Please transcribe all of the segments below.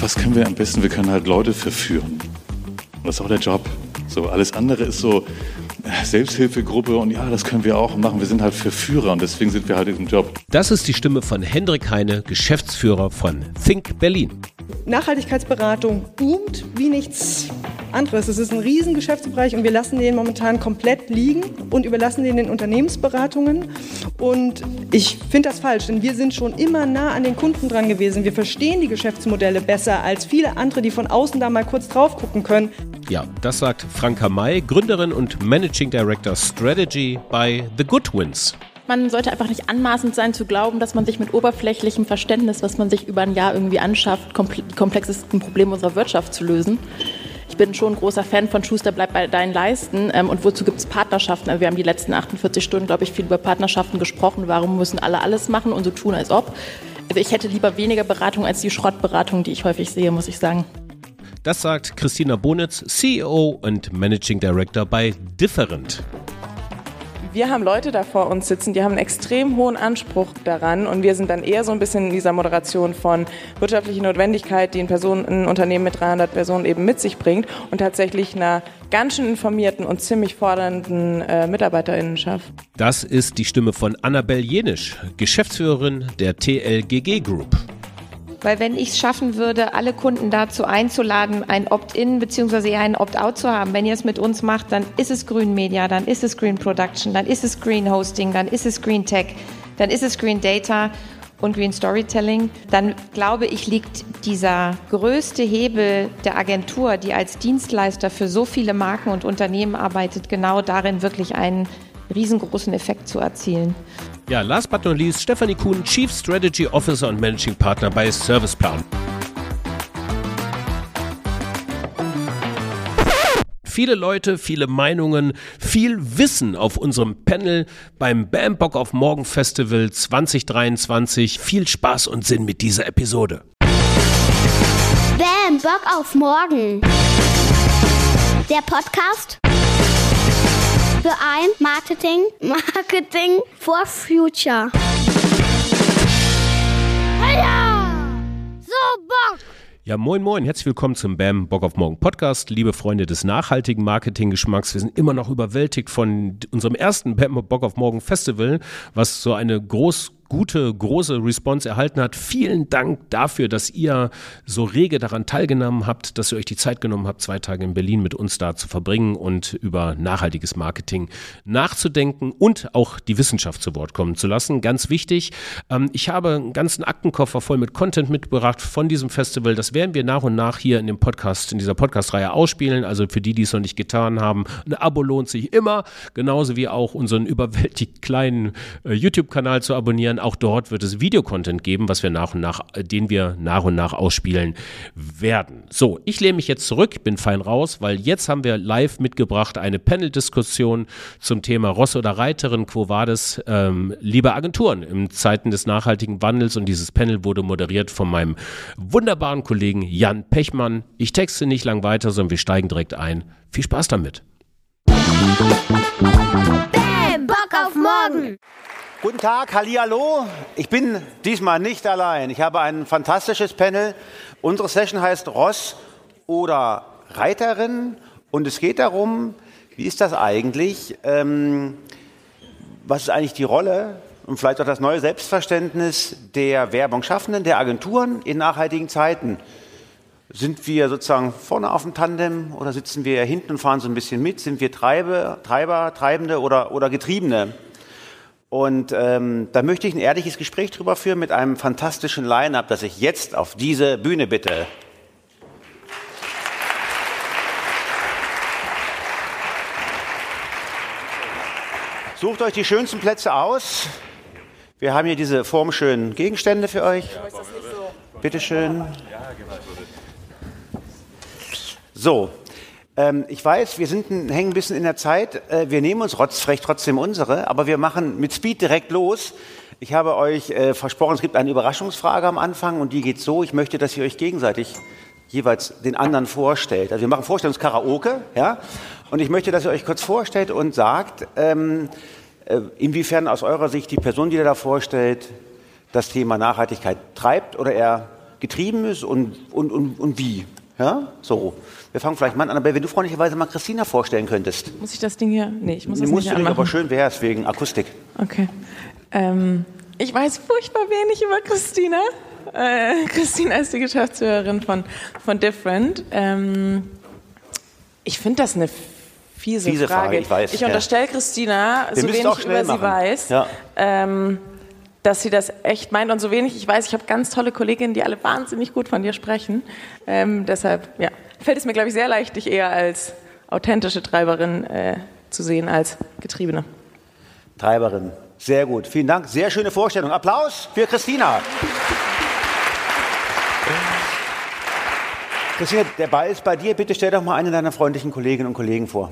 was können wir am besten? Wir können halt Leute verführen. Das ist auch der Job. So, alles andere ist so äh, Selbsthilfegruppe und ja, das können wir auch machen. Wir sind halt Verführer und deswegen sind wir halt in diesem Job. Das ist die Stimme von Hendrik Heine, Geschäftsführer von Think Berlin. Nachhaltigkeitsberatung boomt wie nichts anderes. Es ist ein riesen Geschäftsbereich und wir lassen den momentan komplett liegen und überlassen den den Unternehmensberatungen. Und ich finde das falsch, denn wir sind schon immer nah an den Kunden dran gewesen. Wir verstehen die Geschäftsmodelle besser als viele andere, die von außen da mal kurz drauf gucken können. Ja, das sagt Franka May, Gründerin und Managing Director Strategy bei The Goodwins. Man sollte einfach nicht anmaßend sein zu glauben, dass man sich mit oberflächlichem Verständnis, was man sich über ein Jahr irgendwie anschafft, die komplexesten Probleme unserer Wirtschaft zu lösen. Bin schon ein großer Fan von Schuster, bleib bei deinen Leisten. Ähm, und wozu gibt es Partnerschaften? Also wir haben die letzten 48 Stunden, glaube ich, viel über Partnerschaften gesprochen. Warum müssen alle alles machen und so tun, als ob? Also ich hätte lieber weniger Beratung als die Schrottberatung, die ich häufig sehe, muss ich sagen. Das sagt Christina Bonitz, CEO und Managing Director bei Different wir haben Leute da vor uns sitzen, die haben einen extrem hohen Anspruch daran und wir sind dann eher so ein bisschen in dieser Moderation von wirtschaftlicher Notwendigkeit, die ein, Person, ein Unternehmen mit 300 Personen eben mit sich bringt und tatsächlich einer ganz schön informierten und ziemlich fordernden äh, Mitarbeiterinnenschaft. Das ist die Stimme von Annabel Jenisch, Geschäftsführerin der TLGG Group. Weil wenn ich es schaffen würde, alle Kunden dazu einzuladen, ein Opt-in bzw. ein Opt-out zu haben, wenn ihr es mit uns macht, dann ist es Green Media, dann ist es Green Production, dann ist es Green Hosting, dann ist es Green Tech, dann ist es Green Data und Green Storytelling, dann glaube ich, liegt dieser größte Hebel der Agentur, die als Dienstleister für so viele Marken und Unternehmen arbeitet, genau darin, wirklich einen riesengroßen Effekt zu erzielen. Ja, last but not least, Stephanie Kuhn, Chief Strategy Officer und Managing Partner bei Serviceplan. viele Leute, viele Meinungen, viel Wissen auf unserem Panel beim Bambock auf Morgen Festival 2023. Viel Spaß und Sinn mit dieser Episode. Bambock auf Morgen. Der Podcast für ein Marketing, Marketing for Future. Heya! So Bock! Ja, moin, moin. Herzlich willkommen zum BAM Bock auf Morgen Podcast. Liebe Freunde des nachhaltigen Marketinggeschmacks, wir sind immer noch überwältigt von unserem ersten BAM Bock auf Morgen Festival, was so eine groß gute, große Response erhalten hat. Vielen Dank dafür, dass ihr so rege daran teilgenommen habt, dass ihr euch die Zeit genommen habt, zwei Tage in Berlin mit uns da zu verbringen und über nachhaltiges Marketing nachzudenken und auch die Wissenschaft zu Wort kommen zu lassen. Ganz wichtig, ähm, ich habe einen ganzen Aktenkoffer voll mit Content mitgebracht von diesem Festival. Das werden wir nach und nach hier in dem Podcast, in dieser Podcast-Reihe ausspielen. Also für die, die es noch nicht getan haben, ein Abo lohnt sich immer, genauso wie auch unseren überwältigt kleinen äh, YouTube-Kanal zu abonnieren auch dort wird es Videocontent geben, was wir nach und nach, äh, den wir nach und nach ausspielen werden. So, ich lehne mich jetzt zurück, bin fein raus, weil jetzt haben wir live mitgebracht eine Panel-Diskussion zum Thema Ross oder Reiterin, Quo Vadis, ähm, liebe Agenturen in Zeiten des nachhaltigen Wandels und dieses Panel wurde moderiert von meinem wunderbaren Kollegen Jan Pechmann. Ich texte nicht lang weiter, sondern wir steigen direkt ein. Viel Spaß damit. Bam, Bock auf morgen! Guten Tag, Hallihallo. Ich bin diesmal nicht allein. Ich habe ein fantastisches Panel. Unsere Session heißt Ross oder Reiterin und es geht darum, wie ist das eigentlich? Ähm, was ist eigentlich die Rolle und vielleicht auch das neue Selbstverständnis der Werbungsschaffenden, der Agenturen in nachhaltigen Zeiten? Sind wir sozusagen vorne auf dem Tandem oder sitzen wir hinten und fahren so ein bisschen mit? Sind wir Treiber, Treiber Treibende oder, oder Getriebene? Und ähm, da möchte ich ein ehrliches Gespräch drüber führen mit einem fantastischen Line-up, das ich jetzt auf diese Bühne bitte. Sucht euch die schönsten Plätze aus. Wir haben hier diese formschönen Gegenstände für euch. Bitte schön. So, ähm, ich weiß, wir sind hängen ein bisschen in der Zeit. Äh, wir nehmen uns rotzfrech trotzdem unsere, aber wir machen mit Speed direkt los. Ich habe euch äh, versprochen, es gibt eine Überraschungsfrage am Anfang und die geht so. Ich möchte, dass ihr euch gegenseitig jeweils den anderen vorstellt. Also wir machen Vorstellungskaraoke, ja. Und ich möchte, dass ihr euch kurz vorstellt und sagt, ähm, äh, inwiefern aus eurer Sicht die Person, die ihr da vorstellt, das Thema Nachhaltigkeit treibt oder eher getrieben ist und, und, und, und wie. Ja, so. Wir fangen vielleicht mal an, Annabelle, wenn du freundlicherweise mal Christina vorstellen könntest. Muss ich das Ding hier? Nee, ich muss das musst nicht du nicht, anmachen. aber schön wäre es wegen Akustik. Okay. Ähm, ich weiß furchtbar wenig über Christina. Äh, Christina ist die Geschäftsführerin von, von Different. Ähm, ich finde das eine fiese, Fiese Frage, ich weiß, Ich ja. unterstelle Christina, Wir so wenig über sie machen. weiß, Ja. ähm, dass sie das echt meint und so wenig ich weiß. Ich habe ganz tolle Kolleginnen, die alle wahnsinnig gut von dir sprechen. Ähm, deshalb ja, fällt es mir, glaube ich, sehr leicht, dich eher als authentische Treiberin äh, zu sehen als Getriebene. Treiberin. Sehr gut. Vielen Dank. Sehr schöne Vorstellung. Applaus für Christina. Christina, der Ball ist bei dir. Bitte stell doch mal eine deiner freundlichen Kolleginnen und Kollegen vor.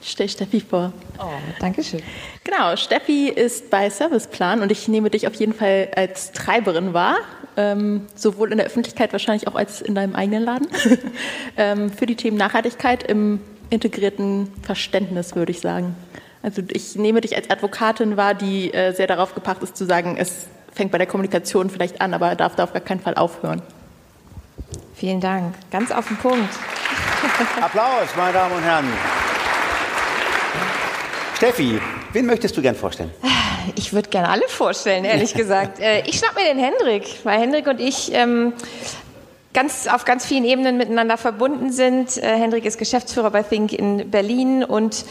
Ich stelle Steffi vor. Oh, Dankeschön. Genau, Steffi ist bei Serviceplan und ich nehme dich auf jeden Fall als Treiberin wahr, ähm, sowohl in der Öffentlichkeit wahrscheinlich auch als in deinem eigenen Laden, ähm, für die Themen Nachhaltigkeit im integrierten Verständnis, würde ich sagen. Also ich nehme dich als Advokatin wahr, die äh, sehr darauf gepacht ist zu sagen, es fängt bei der Kommunikation vielleicht an, aber darf da auf gar keinen Fall aufhören. Vielen Dank. Ganz auf den Punkt. Applaus, meine Damen und Herren. Steffi, wen möchtest du gern vorstellen? Ich würde gerne alle vorstellen, ehrlich gesagt. Äh, Ich schnapp mir den Hendrik, weil Hendrik und ich ähm, ganz, auf ganz vielen Ebenen miteinander verbunden sind. Äh, Hendrik ist Geschäftsführer bei Think in Berlin und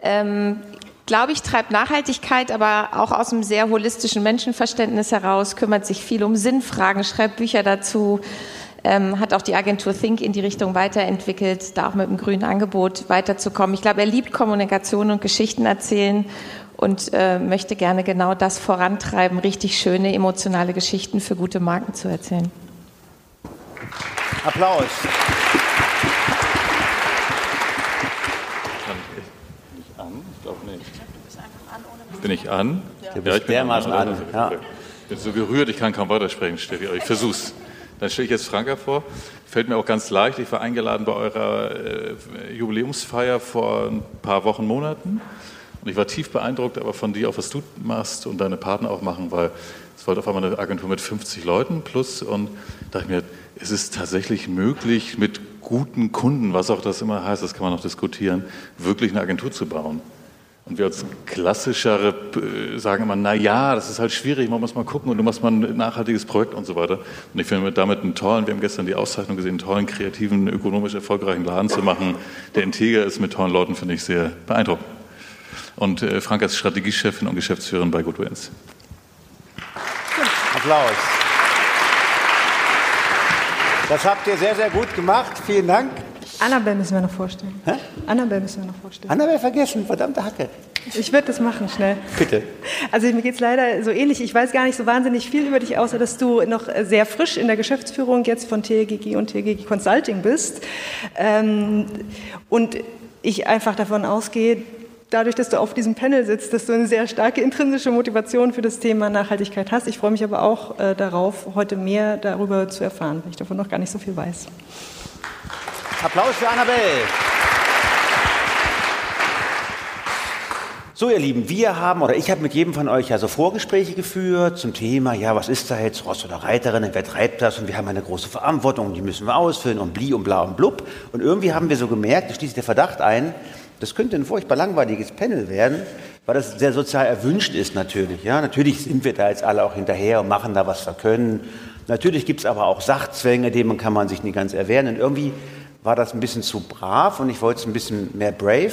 ähm, glaube ich, treibt Nachhaltigkeit, aber auch aus einem sehr holistischen Menschenverständnis heraus, kümmert sich viel um Sinnfragen, schreibt Bücher dazu, ähm, hat auch die Agentur Think in die Richtung weiterentwickelt, da auch mit dem grünen Angebot weiterzukommen. Ich glaube, er liebt Kommunikation und Geschichten erzählen und äh, möchte gerne genau das vorantreiben, richtig schöne emotionale Geschichten für gute Marken zu erzählen. Applaus. Bin ich an? Ich glaube nicht. Bin ich an? Du bist ich bin dermaßen oder? an, ja. Ich bin so gerührt, ich kann kaum weitersprechen, Steffi, aber ich versuch's. Dann stelle ich jetzt Franka vor. Fällt mir auch ganz leicht. Ich war eingeladen bei eurer äh, Jubiläumsfeier vor ein paar Wochen, Monaten. Und ich war tief beeindruckt, aber von dir auch, was du machst und deine Partner auch machen, weil es war auf einmal eine Agentur mit 50 Leuten plus und dachte ich mir, es ist tatsächlich möglich, mit guten Kunden, was auch das immer heißt, das kann man noch diskutieren, wirklich eine Agentur zu bauen. Und wir als klassischere äh, sagen immer, na ja, das ist halt schwierig, man muss mal gucken und du machst mal ein nachhaltiges Projekt und so weiter. Und ich finde damit einen tollen, wir haben gestern die Auszeichnung gesehen, einen tollen, kreativen, ökonomisch erfolgreichen Laden zu machen, der integer ist mit tollen Leuten, finde ich sehr beeindruckend. Und äh, Frank ist Strategiechefin und Geschäftsführerin bei Goodwins. Applaus. Das habt ihr sehr, sehr gut gemacht. Vielen Dank. Annabelle müssen wir noch vorstellen. Hä? Annabelle müssen wir noch vorstellen. Annabelle vergessen, verdammte Hacke. Ich würde das machen, schnell. Bitte. Also mir geht es leider so ähnlich. Ich weiß gar nicht so wahnsinnig viel über dich, außer dass du noch sehr frisch in der Geschäftsführung jetzt von TLGG und TLGG Consulting bist. Ähm, und ich einfach davon ausgehe, dadurch, dass du auf diesem Panel sitzt, dass du eine sehr starke intrinsische Motivation für das Thema Nachhaltigkeit hast. Ich freue mich aber auch äh, darauf, heute mehr darüber zu erfahren, weil ich davon noch gar nicht so viel weiß. Applaus für Annabelle. So, ihr Lieben, wir haben, oder ich habe mit jedem von euch ja so Vorgespräche geführt zum Thema, ja, was ist da jetzt, Ross oder Reiterin, wer treibt das und wir haben eine große Verantwortung, die müssen wir ausfüllen und bli und bla und blub. Und irgendwie haben wir so gemerkt, da schließt der Verdacht ein, das könnte ein furchtbar langweiliges Panel werden, weil das sehr sozial erwünscht ist natürlich. Ja, natürlich sind wir da jetzt alle auch hinterher und machen da, was wir können. Natürlich gibt es aber auch Sachzwänge, denen kann man sich nicht ganz erwehren. Und irgendwie war das ein bisschen zu brav und ich wollte es ein bisschen mehr brave.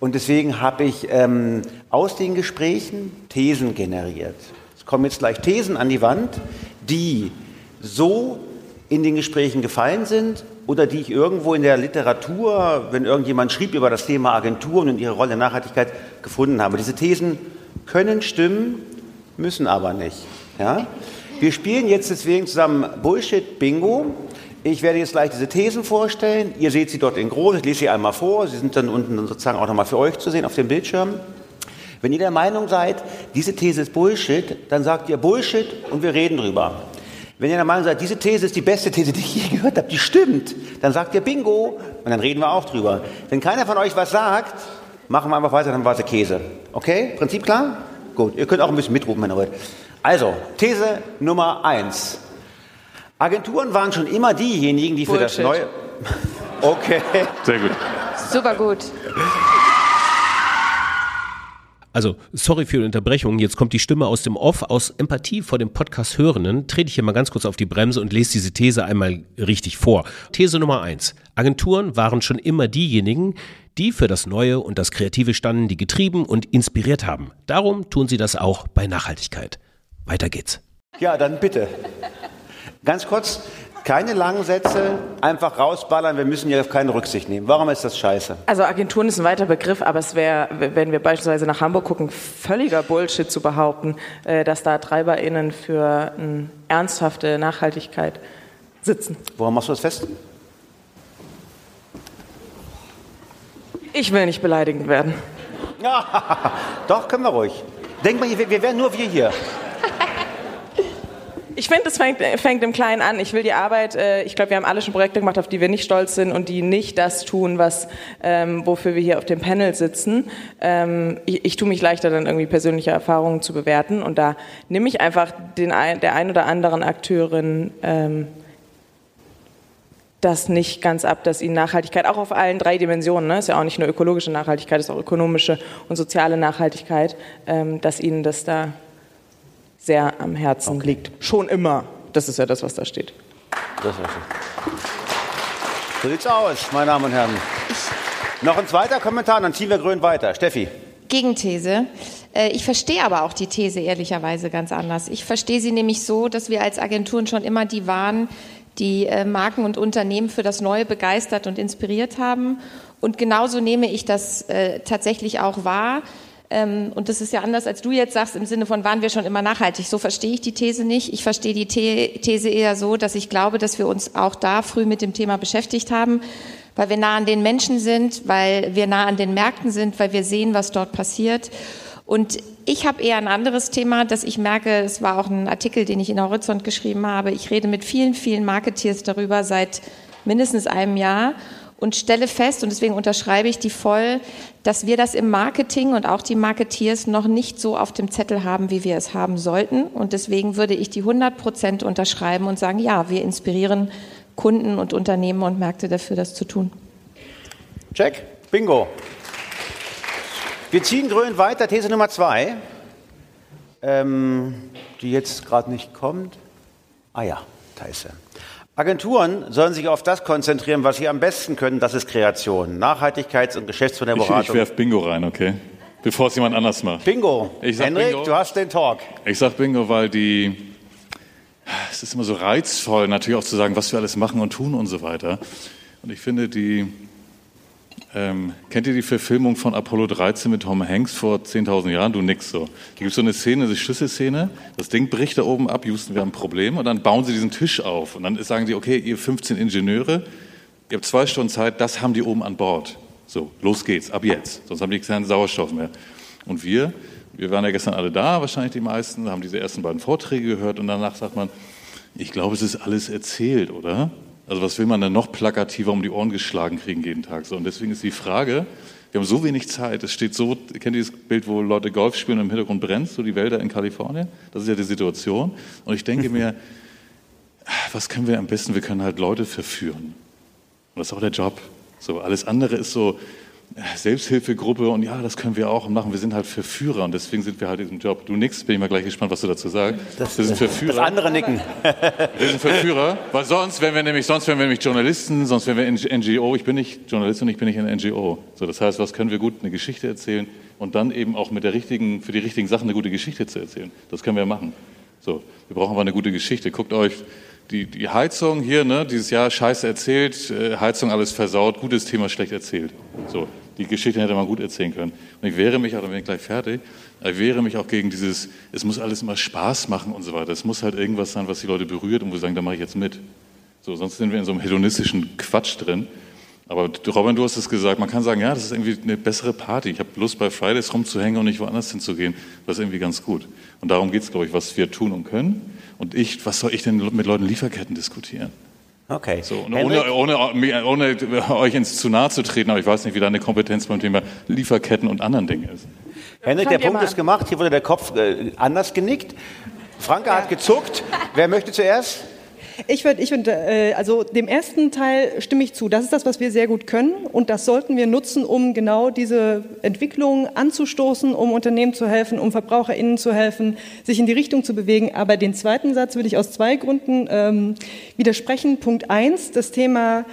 Und deswegen habe ich ähm, aus den Gesprächen Thesen generiert. Es kommen jetzt gleich Thesen an die Wand, die so in den Gesprächen gefallen sind oder die ich irgendwo in der Literatur, wenn irgendjemand schrieb über das Thema Agenturen und ihre Rolle in Nachhaltigkeit, gefunden habe. Diese Thesen können stimmen, müssen aber nicht. Ja? Wir spielen jetzt deswegen zusammen Bullshit-Bingo. Ich werde jetzt gleich diese Thesen vorstellen. Ihr seht sie dort in groß. Ich lese sie einmal vor. Sie sind dann unten sozusagen auch nochmal für euch zu sehen auf dem Bildschirm. Wenn ihr der Meinung seid, diese These ist Bullshit, dann sagt ihr Bullshit und wir reden drüber. Wenn ihr der Meinung seid, diese These ist die beste These, die ich je gehört habe, die stimmt, dann sagt ihr Bingo und dann reden wir auch drüber. Wenn keiner von euch was sagt, machen wir einfach weiter, dann war es Käse. Okay? Prinzip klar? Gut. Ihr könnt auch ein bisschen mitrufen, wenn ihr wollt. Also, These Nummer eins. Agenturen waren schon immer diejenigen, die für das neue. Okay. Sehr gut. Super gut. Also, sorry für die Unterbrechung. Jetzt kommt die Stimme aus dem Off. Aus Empathie vor dem Podcast-Hörenden trete ich hier mal ganz kurz auf die Bremse und lese diese These einmal richtig vor. These Nummer eins. Agenturen waren schon immer diejenigen, die für das Neue und das Kreative standen, die getrieben und inspiriert haben. Darum tun sie das auch bei Nachhaltigkeit. Weiter geht's. Ja, dann bitte. Ganz kurz, keine langen Sätze, einfach rausballern, wir müssen hier auf keine Rücksicht nehmen. Warum ist das scheiße? Also Agenturen ist ein weiter Begriff, aber es wäre, wenn wir beispielsweise nach Hamburg gucken, völliger Bullshit zu behaupten, äh, dass da TreiberInnen für eine ernsthafte Nachhaltigkeit sitzen. Woran machst du das fest? Ich will nicht beleidigend werden. Ja, doch, können wir ruhig. Denk mal, wir wären nur wir hier. Ich finde, es fängt, fängt, im Kleinen an. Ich will die Arbeit, äh, ich glaube, wir haben alle schon Projekte gemacht, auf die wir nicht stolz sind und die nicht das tun, was, ähm, wofür wir hier auf dem Panel sitzen. Ähm, ich, ich tue mich leichter, dann irgendwie persönliche Erfahrungen zu bewerten und da nehme ich einfach den ein, der ein oder anderen Akteurin ähm, das nicht ganz ab, dass ihnen Nachhaltigkeit auch auf allen drei Dimensionen, ne, ist ja auch nicht nur ökologische Nachhaltigkeit, ist auch ökonomische und soziale Nachhaltigkeit, ähm, dass ihnen das da sehr am Herzen okay. liegt. Schon immer. Das ist ja das, was da steht. Das ist schön. So sieht's aus, meine Damen und Herren. Noch ein zweiter Kommentar, dann ziehen wir grün weiter. Steffi. Gegenthese. Äh, ich verstehe aber auch die These ehrlicherweise ganz anders. Ich verstehe sie nämlich so, dass wir als Agenturen schon immer die waren, die äh, Marken und Unternehmen für das Neue begeistert und inspiriert haben. Und genauso nehme ich das äh, tatsächlich auch wahr. Ähm, und das ist ja anders, als du jetzt sagst, im Sinne von, waren wir schon immer nachhaltig. So verstehe ich die These nicht. Ich verstehe die These eher so, dass ich glaube, dass wir uns auch da früh mit dem Thema beschäftigt haben, weil wir nah an den Menschen sind, weil wir nah an den Märkten sind, weil wir sehen, was dort passiert. Und ich habe eher ein anderes Thema, dass ich merke, es war auch ein Artikel, den ich in Horizont geschrieben habe. Ich rede mit vielen, vielen Marketeers darüber seit mindestens einem Jahr und stelle fest, und deswegen unterschreibe ich die voll, dass wir das im Marketing und auch die Marketeers noch nicht so auf dem Zettel haben, wie wir es haben sollten. Und deswegen würde ich die 100 Prozent unterschreiben und sagen, ja, wir inspirieren Kunden und Unternehmen und Märkte dafür, das zu tun. Check, bingo. Wir ziehen grün weiter, These Nummer zwei, ähm, die jetzt gerade nicht kommt. Ah ja, da ist sie. Agenturen sollen sich auf das konzentrieren, was sie am besten können, das ist Kreation, Nachhaltigkeits- und Geschäftsmodellberatung. Ich, ich werfe Bingo rein, okay? Bevor es jemand anders macht. Bingo. Henrik, Bingo. du hast den Talk. Ich sag Bingo, weil die, es ist immer so reizvoll, natürlich auch zu sagen, was wir alles machen und tun und so weiter. Und ich finde, die, ähm, kennt ihr die Verfilmung von Apollo 13 mit Tom Hanks vor 10.000 Jahren? Du nix so. Da gibt es so eine Szene, eine Schlüsselszene. Das Ding bricht da oben ab, Houston, wir haben ein Problem. Und dann bauen sie diesen Tisch auf. Und dann sagen die, okay, ihr 15 Ingenieure, ihr habt zwei Stunden Zeit, das haben die oben an Bord. So, los geht's, ab jetzt. Sonst haben die keinen Sauerstoff mehr. Und wir, wir waren ja gestern alle da, wahrscheinlich die meisten, haben diese ersten beiden Vorträge gehört und danach sagt man, ich glaube, es ist alles erzählt, oder? Also was will man denn noch plakativer um die Ohren geschlagen kriegen jeden Tag? So, und deswegen ist die Frage, wir haben so wenig Zeit, es steht so, kennt ihr das Bild, wo Leute Golf spielen und im Hintergrund brennt, so die Wälder in Kalifornien? Das ist ja die Situation. Und ich denke mir, was können wir am besten? Wir können halt Leute verführen. Und das ist auch der Job. So, alles andere ist so, Selbsthilfegruppe und ja, das können wir auch machen. Wir sind halt Verführer und deswegen sind wir halt in diesem Job. Du nix, bin ich mal gleich gespannt, was du dazu sagst. Das, wir sind Verführer. Das andere nicken. Wir sind Verführer, weil sonst wären wir nämlich, sonst wären wir nämlich Journalisten, sonst wären wir NGO. Ich bin nicht Journalist und ich bin nicht eine NGO. So, das heißt, was können wir gut? Eine Geschichte erzählen und dann eben auch mit der richtigen, für die richtigen Sachen eine gute Geschichte zu erzählen. Das können wir machen. So, wir brauchen aber eine gute Geschichte. Guckt euch die, die Heizung hier, ne, dieses Jahr scheiße erzählt, äh, Heizung alles versaut, gutes Thema schlecht erzählt. So, die Geschichte hätte man gut erzählen können. Und ich wehre mich, aber bin ich gleich fertig, ich wehre mich auch gegen dieses, es muss alles immer Spaß machen und so weiter. Es muss halt irgendwas sein, was die Leute berührt und wo sie sagen, da mache ich jetzt mit. So, sonst sind wir in so einem hedonistischen Quatsch drin. Aber Robin, du hast es gesagt, man kann sagen, ja, das ist irgendwie eine bessere Party. Ich habe Lust, bei Fridays rumzuhängen und nicht woanders hinzugehen. Das ist irgendwie ganz gut. Und darum geht es, glaube ich, was wir tun und können. Und ich, was soll ich denn mit Leuten Lieferketten diskutieren? Okay. So, ohne, ohne, ohne, euch ins zu nahe zu treten, aber ich weiß nicht, wie deine Kompetenz beim Thema Lieferketten und anderen Dingen ist. Henrik, der Punkt ist gemacht. Hier wurde der Kopf äh, anders genickt. Franka ja. hat gezuckt. Wer möchte zuerst? Ich würde, ich würd, äh, also dem ersten Teil stimme ich zu. Das ist das, was wir sehr gut können und das sollten wir nutzen, um genau diese Entwicklung anzustoßen, um Unternehmen zu helfen, um VerbraucherInnen zu helfen, sich in die Richtung zu bewegen. Aber den zweiten Satz würde ich aus zwei Gründen ähm, widersprechen. Punkt eins, das Thema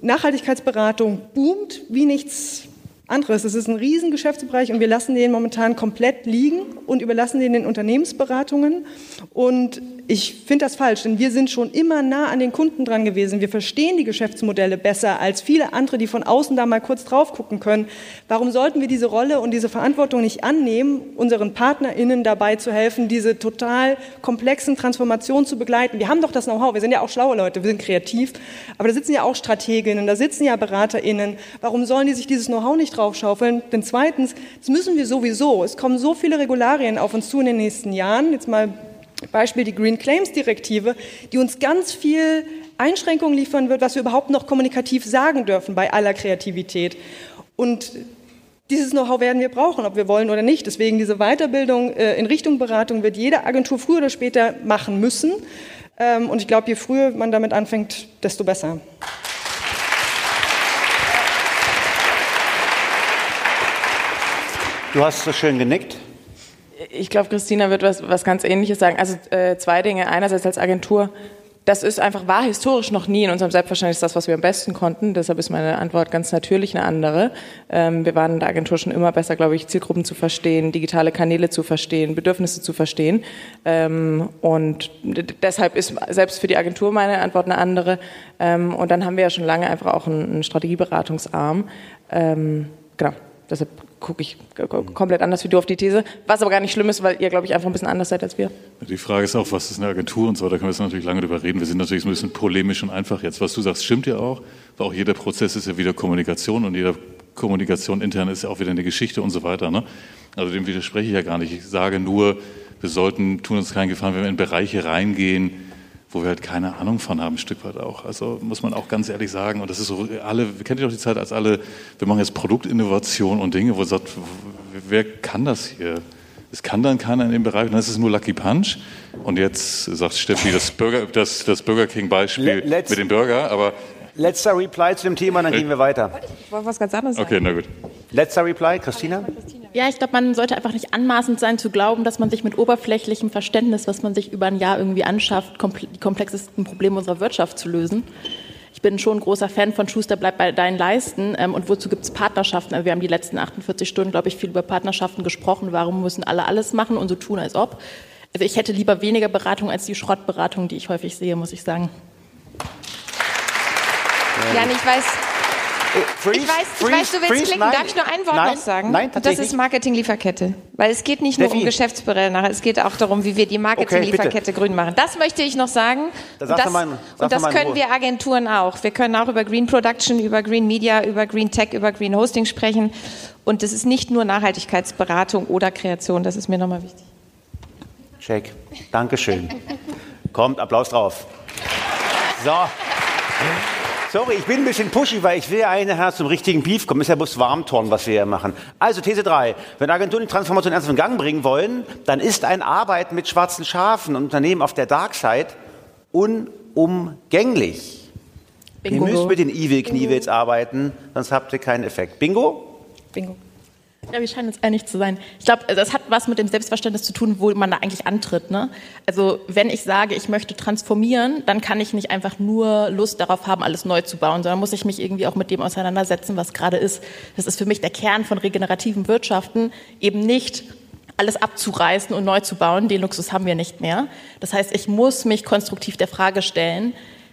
Nachhaltigkeitsberatung boomt wie nichts anderes. Es ist ein riesen Geschäftsbereich und wir lassen den momentan komplett liegen und überlassen den den Unternehmensberatungen. Und ich finde das falsch, denn wir sind schon immer nah an den Kunden dran gewesen. Wir verstehen die Geschäftsmodelle besser als viele andere, die von außen da mal kurz drauf gucken können. Warum sollten wir diese Rolle und diese Verantwortung nicht annehmen, unseren PartnerInnen dabei zu helfen, diese total komplexen Transformationen zu begleiten? Wir haben doch das Know-how. Wir sind ja auch schlaue Leute, wir sind kreativ. Aber da sitzen ja auch Strateginnen, da sitzen ja BeraterInnen. Warum sollen die sich dieses Know-how nicht draufschaufeln? Denn zweitens, das müssen wir sowieso. Es kommen so viele Regularien auf uns zu in den nächsten Jahren. Jetzt mal Beispiel die Green Claims Direktive, die uns ganz viel Einschränkungen liefern wird, was wir überhaupt noch kommunikativ sagen dürfen bei aller Kreativität. Und dieses Know-how werden wir brauchen, ob wir wollen oder nicht. Deswegen diese Weiterbildung äh, in Richtung Beratung wird jede Agentur früher oder später machen müssen. Ähm, und ich glaube, je früher man damit anfängt, desto besser. Du hast so schön genickt. Ich glaube, Christina wird was, was ganz Ähnliches sagen. Also äh, zwei Dinge. Einerseits als Agentur, das ist einfach, war historisch noch nie in unserem Selbstverständnis das, was wir am besten konnten. Deshalb ist meine Antwort ganz natürlich eine andere. Ähm, wir waren in der Agentur schon immer besser, glaube ich, Zielgruppen zu verstehen, digitale Kanäle zu verstehen, Bedürfnisse zu verstehen. Ähm, und deshalb ist selbst für die Agentur meine Antwort eine andere. Ähm, und dann haben wir ja schon lange einfach auch einen, einen Strategieberatungsarm. Ähm, genau. Deshalb gucke ich komplett anders wie du auf die These, was aber gar nicht schlimm ist, weil ihr, glaube ich, einfach ein bisschen anders seid als wir. Die Frage ist auch, was ist eine Agentur und so, da können wir jetzt natürlich lange drüber reden. Wir sind natürlich ein bisschen polemisch und einfach jetzt. Was du sagst, stimmt ja auch, weil auch jeder Prozess ist ja wieder Kommunikation und jeder Kommunikation intern ist ja auch wieder eine Geschichte und so weiter. Ne? Also dem widerspreche ich ja gar nicht. Ich sage nur, wir sollten, tun uns keinen Gefallen, wenn wir in Bereiche reingehen, wo wir halt keine Ahnung von haben, ein Stück weit auch. Also muss man auch ganz ehrlich sagen, und das ist so, alle, kennt ihr doch die Zeit, als alle, wir machen jetzt Produktinnovation und Dinge, wo ihr sagt, wer kann das hier? Es kann dann keiner in dem Bereich, dann ist es nur Lucky Punch. Und jetzt sagt Steffi das Burger, das, das Burger King Beispiel Let's, mit dem Burger, aber. Letzter Reply zu dem Thema, dann gehen wir weiter. Ich wollte was ganz anderes sagen. Okay, na gut. Letzter Reply, Christina? Ja, ich glaube, man sollte einfach nicht anmaßend sein zu glauben, dass man sich mit oberflächlichem Verständnis, was man sich über ein Jahr irgendwie anschafft, die komplexesten Probleme unserer Wirtschaft zu lösen. Ich bin schon ein großer Fan von Schuster bleibt bei deinen Leisten. Ähm, und wozu gibt es Partnerschaften? Also wir haben die letzten 48 Stunden, glaube ich, viel über Partnerschaften gesprochen. Warum müssen alle alles machen und so tun, als ob? Also ich hätte lieber weniger Beratung als die Schrottberatung, die ich häufig sehe, muss ich sagen. Ja, ich weiß, Freeze, ich, weiß, ich weiß, du willst freeze, klicken. Nein, Darf ich nur ein Wort nein, noch sagen? Nein, Und das ist Marketing-Lieferkette. Weil es geht nicht nur um Geschäftsmodelle nachher, es geht auch darum, wie wir die Marketing-Lieferkette okay, grün machen. Das möchte ich noch sagen. Da und das, mal, und das können wir Agenturen auch. Wir können auch über Green Production, über Green Media, über Green Tech, über Green Hosting sprechen. Und das ist nicht nur Nachhaltigkeitsberatung oder Kreation. Das ist mir nochmal wichtig. Check. Dankeschön. Kommt, Applaus drauf. So. Sorry, ich bin ein bisschen pushy, weil ich will ja nachher zum richtigen Beef kommen. Ist ja bloß Warmtorn, was wir hier machen. Also These 3. Wenn Agenturen die Transformation ernst in Gang bringen wollen, dann ist ein Arbeiten mit schwarzen Schafen und Unternehmen auf der Dark Side unumgänglich. Bingo. Ihr müsst mit den Evil-Kniewils arbeiten, sonst habt ihr keinen Effekt. Bingo? Bingo. Ja, wir scheinen uns einig zu sein. Ich glaube, das hat was mit dem Selbstverständnis zu tun, wo man da eigentlich antritt. Ne? Also wenn ich sage, ich möchte transformieren, dann kann ich nicht einfach nur Lust darauf haben, alles neu zu bauen, sondern muss ich mich irgendwie auch mit dem auseinandersetzen, was gerade ist. Das ist für mich der Kern von regenerativen Wirtschaften, eben nicht alles abzureißen und neu zu bauen. Den Luxus haben wir nicht mehr. Das heißt, ich muss mich konstruktiv der Frage stellen,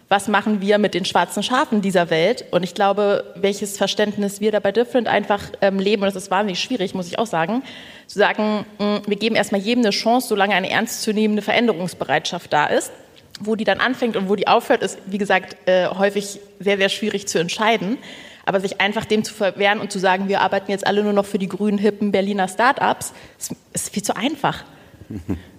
was machen wir mit den schwarzen Schafen dieser Welt? Und ich glaube, welches Verständnis wir da bei Different einfach ähm, leben, und das ist wahnsinnig schwierig, muss ich auch sagen, zu sagen, mh, wir geben erstmal jedem eine Chance, solange eine ernstzunehmende Veränderungsbereitschaft da ist. Wo die dann anfängt und wo die aufhört, ist, wie gesagt, äh, häufig sehr, sehr schwierig zu entscheiden. Aber sich einfach dem zu verwehren und zu sagen, wir arbeiten jetzt alle nur noch für die grünen, hippen Berliner Start-ups, ist, ist viel zu einfach.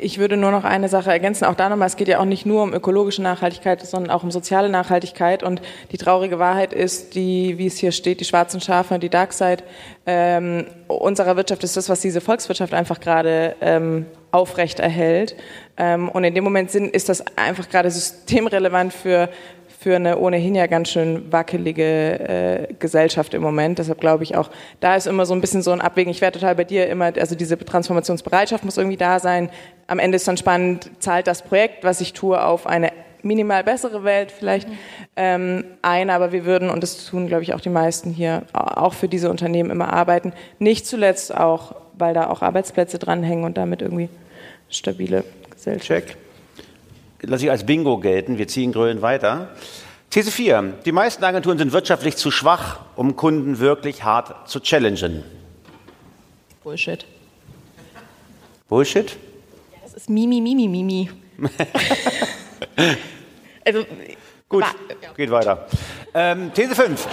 Ich würde nur noch eine Sache ergänzen. Auch da nochmal, es geht ja auch nicht nur um ökologische Nachhaltigkeit, sondern auch um soziale Nachhaltigkeit. Und die traurige Wahrheit ist, die, wie es hier steht, die schwarzen Schafe, die Dark Side ähm, unserer Wirtschaft ist das, was diese Volkswirtschaft einfach gerade ähm, aufrechterhält. Ähm, und in dem Moment sind, ist das einfach gerade systemrelevant für für eine ohnehin ja ganz schön wackelige äh, Gesellschaft im Moment. Deshalb glaube ich auch, da ist immer so ein bisschen so ein Abwägen. Ich wäre total bei dir immer, also diese Transformationsbereitschaft muss irgendwie da sein. Am Ende ist dann spannend, zahlt das Projekt, was ich tue, auf eine minimal bessere Welt vielleicht ähm, ein, aber wir würden, und das tun, glaube ich, auch die meisten hier, auch für diese Unternehmen immer arbeiten. Nicht zuletzt auch, weil da auch Arbeitsplätze dranhängen und damit irgendwie stabile Gesellschaft. Check lasse ich als Bingo gelten. Wir ziehen Grölen weiter. These 4. Die meisten Agenturen sind wirtschaftlich zu schwach, um Kunden wirklich hart zu challengen. Bullshit. Bullshit? Das ist Mimi, Mimi, Mimi. also, Gut, geht weiter. Ähm, These 5.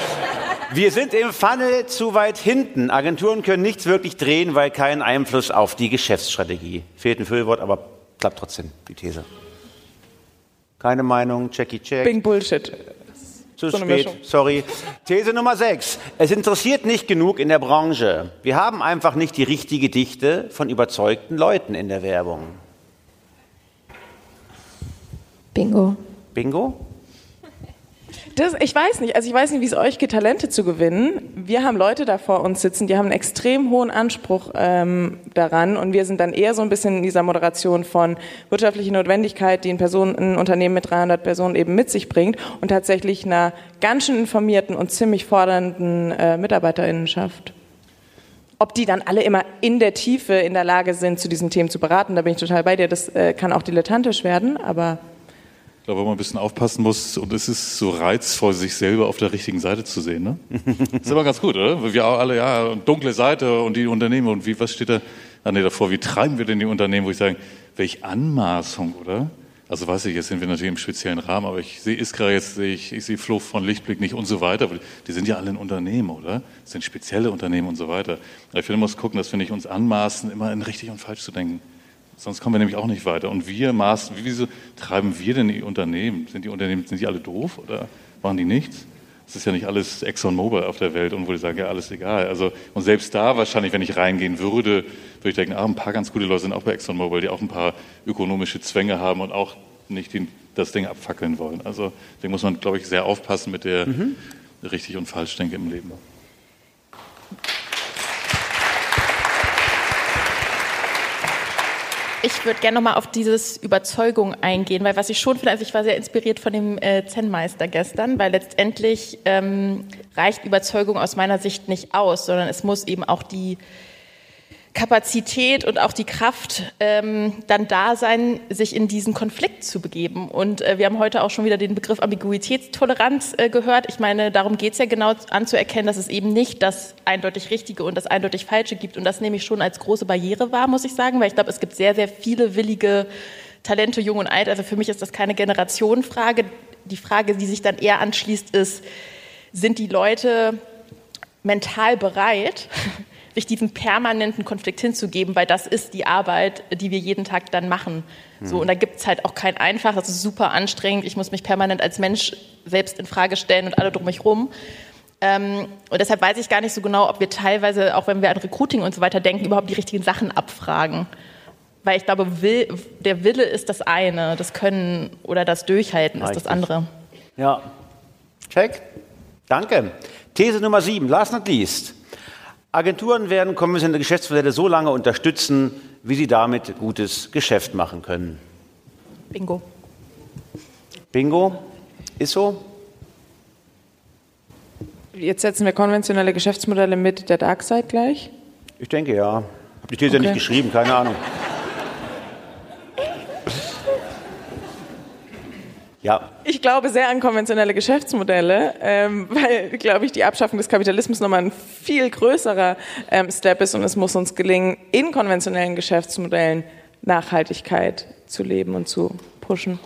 Wir sind im Funnel zu weit hinten. Agenturen können nichts wirklich drehen, weil kein Einfluss auf die Geschäftsstrategie. Fehlt ein Füllwort, aber klappt trotzdem die These. Keine Meinung, Jackie Check. Bing Bullshit. Zu so spät, sorry. These Nummer 6. Es interessiert nicht genug in der Branche. Wir haben einfach nicht die richtige Dichte von überzeugten Leuten in der Werbung. Bingo. Bingo? Das, ich weiß nicht, also ich weiß nicht, wie es euch geht, Talente zu gewinnen. Wir haben Leute da vor uns sitzen, die haben einen extrem hohen Anspruch ähm, daran und wir sind dann eher so ein bisschen in dieser Moderation von wirtschaftlicher Notwendigkeit, die ein, Person, ein Unternehmen mit 300 Personen eben mit sich bringt und tatsächlich einer ganz schön informierten und ziemlich fordernden äh, Mitarbeiterinnenschaft. Ob die dann alle immer in der Tiefe in der Lage sind, zu diesen Themen zu beraten, da bin ich total bei dir. Das äh, kann auch dilettantisch werden, aber ich glaube, wo man ein bisschen aufpassen muss, und es ist so reizvoll, sich selber auf der richtigen Seite zu sehen. Ne? ist immer ganz gut, oder? Wir auch alle, ja, dunkle Seite und die Unternehmen und wie, was steht da ah, nee, davor? Wie treiben wir denn die Unternehmen, wo ich sage, welche Anmaßung, oder? Also weiß ich, jetzt sind wir natürlich im speziellen Rahmen, aber ich sehe Iskra jetzt, sehe ich, ich sehe Fluch von Lichtblick nicht und so weiter. Die sind ja alle ein Unternehmen, oder? Das sind spezielle Unternehmen und so weiter. Ich finde, man muss gucken, dass wir nicht uns anmaßen, immer in richtig und falsch zu denken. Sonst kommen wir nämlich auch nicht weiter. Und wir maßen, wieso treiben wir denn die Unternehmen? Sind die Unternehmen, sind die alle doof oder waren die nichts? Es ist ja nicht alles ExxonMobil auf der Welt und wo ich sage, ja, alles egal. Also, und selbst da wahrscheinlich, wenn ich reingehen würde, würde ich denken, ah, ein paar ganz gute Leute sind auch bei ExxonMobil, die auch ein paar ökonomische Zwänge haben und auch nicht die, das Ding abfackeln wollen. Also, deswegen muss man, glaube ich, sehr aufpassen mit der mhm. richtig und falsch denke im Leben. Ich würde gerne nochmal auf dieses Überzeugung eingehen, weil was ich schon finde, also ich war sehr inspiriert von dem äh, Zen-Meister gestern, weil letztendlich ähm, reicht Überzeugung aus meiner Sicht nicht aus, sondern es muss eben auch die Kapazität und auch die Kraft ähm, dann da sein, sich in diesen Konflikt zu begeben. Und äh, wir haben heute auch schon wieder den Begriff Ambiguitätstoleranz äh, gehört. Ich meine, darum geht es ja genau anzuerkennen, dass es eben nicht das eindeutig Richtige und das eindeutig Falsche gibt. Und das nehme ich schon als große Barriere wahr, muss ich sagen, weil ich glaube, es gibt sehr, sehr viele willige Talente, jung und alt. Also für mich ist das keine Generationenfrage. Die Frage, die sich dann eher anschließt, ist, sind die Leute mental bereit, sich diesen permanenten Konflikt hinzugeben, weil das ist die Arbeit, die wir jeden Tag dann machen. So, und da gibt es halt auch kein einfach, das ist super anstrengend, ich muss mich permanent als Mensch selbst in Frage stellen und alle drum mich rum. Ähm, und deshalb weiß ich gar nicht so genau, ob wir teilweise, auch wenn wir an Recruiting und so weiter denken, überhaupt die richtigen Sachen abfragen. Weil ich glaube, will, der Wille ist das eine, das Können oder das Durchhalten Richtig. ist das andere. Ja. Check. Danke. These Nummer sieben, last not least. Agenturen werden konventionelle Geschäftsmodelle so lange unterstützen, wie sie damit gutes Geschäft machen können. Bingo. Bingo? Ist so? Jetzt setzen wir konventionelle Geschäftsmodelle mit der Dark Side gleich? Ich denke ja. Habe die These okay. ja nicht geschrieben, keine Ahnung. Ja. Ich glaube sehr an konventionelle Geschäftsmodelle, ähm, weil, glaube ich, die Abschaffung des Kapitalismus nochmal ein viel größerer ähm, Step ist und es muss uns gelingen, in konventionellen Geschäftsmodellen Nachhaltigkeit zu leben und zu pushen.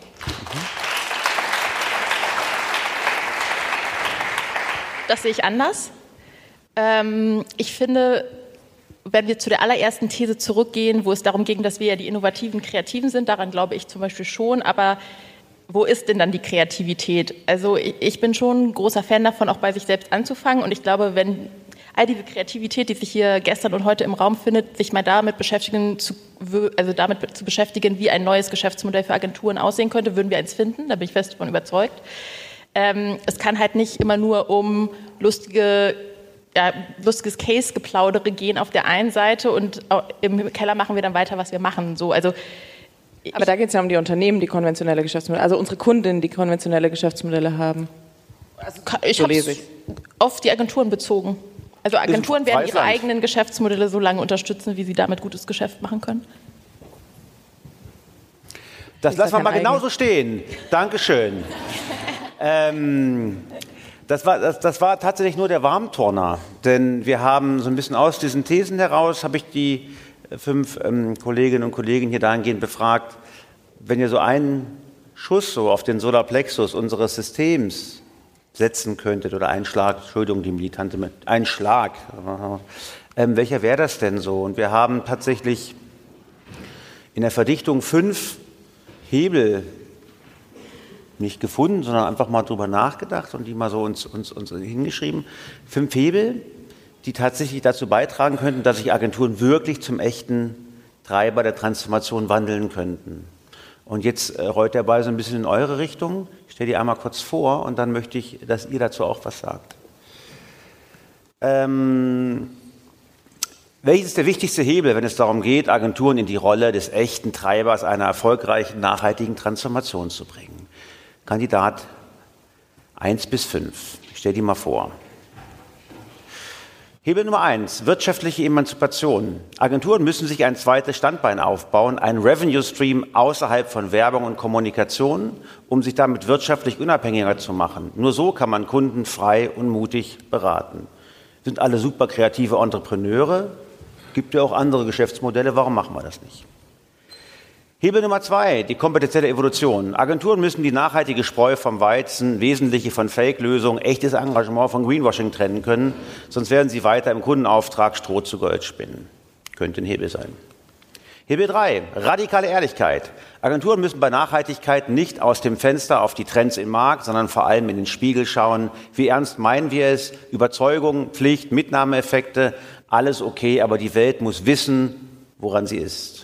Das sehe ich anders. Ähm, ich finde, wenn wir zu der allerersten These zurückgehen, wo es darum ging, dass wir ja die innovativen Kreativen sind, daran glaube ich zum Beispiel schon, aber wo ist denn dann die Kreativität? Also ich bin schon ein großer Fan davon, auch bei sich selbst anzufangen. Und ich glaube, wenn all diese Kreativität, die sich hier gestern und heute im Raum findet, sich mal damit beschäftigen, zu, also damit zu beschäftigen, wie ein neues Geschäftsmodell für Agenturen aussehen könnte, würden wir eins finden, da bin ich fest davon überzeugt. Ähm, es kann halt nicht immer nur um lustige ja, lustiges Case-Geplaudere gehen auf der einen Seite und im Keller machen wir dann weiter, was wir machen. So, also aber da geht es ja um die Unternehmen, die konventionelle Geschäftsmodelle, also unsere Kundinnen, die konventionelle Geschäftsmodelle haben. Also, ich so habe auf die Agenturen bezogen. Also Agenturen werden ihre eigenen Geschäftsmodelle so lange unterstützen, wie sie damit gutes Geschäft machen können. Das lassen wir mal genauso stehen. Dankeschön. ähm, das war, das, das, war tatsächlich nur der Warmturner, denn wir haben so ein bisschen aus diesen Thesen heraus, habe ich die fünf ähm, Kolleginnen und Kollegen hier dahingehend befragt, wenn ihr so einen Schuss so auf den Solarplexus unseres Systems setzen könntet oder einen Schlag, Entschuldigung, die Militante einen Schlag, ähm, welcher wäre das denn so? Und wir haben tatsächlich in der Verdichtung fünf Hebel nicht gefunden, sondern einfach mal drüber nachgedacht und die mal so uns, uns, uns hingeschrieben. Fünf Hebel, die tatsächlich dazu beitragen könnten, dass sich Agenturen wirklich zum echten Treiber der Transformation wandeln könnten. Und jetzt äh, rollt der Ball so ein bisschen in eure Richtung. Ich stelle die einmal kurz vor und dann möchte ich, dass ihr dazu auch was sagt. Ähm, welches ist der wichtigste Hebel, wenn es darum geht, Agenturen in die Rolle des echten Treibers einer erfolgreichen, nachhaltigen Transformation zu bringen? Kandidat 1 bis 5. Ich stelle die mal vor. Hebel Nummer eins, wirtschaftliche Emanzipation. Agenturen müssen sich ein zweites Standbein aufbauen, einen Revenue Stream außerhalb von Werbung und Kommunikation, um sich damit wirtschaftlich unabhängiger zu machen. Nur so kann man Kunden frei und mutig beraten. Sind alle super kreative Entrepreneure? Gibt ja auch andere Geschäftsmodelle, warum machen wir das nicht? Hebel Nummer zwei, die kompetenzielle Evolution. Agenturen müssen die nachhaltige Spreu vom Weizen, wesentliche von Fake-Lösungen, echtes Engagement von Greenwashing trennen können, sonst werden sie weiter im Kundenauftrag Stroh zu Gold spinnen. Könnte ein Hebel sein. Hebel drei, radikale Ehrlichkeit. Agenturen müssen bei Nachhaltigkeit nicht aus dem Fenster auf die Trends im Markt, sondern vor allem in den Spiegel schauen. Wie ernst meinen wir es? Überzeugung, Pflicht, Mitnahmeeffekte, alles okay, aber die Welt muss wissen, woran sie ist.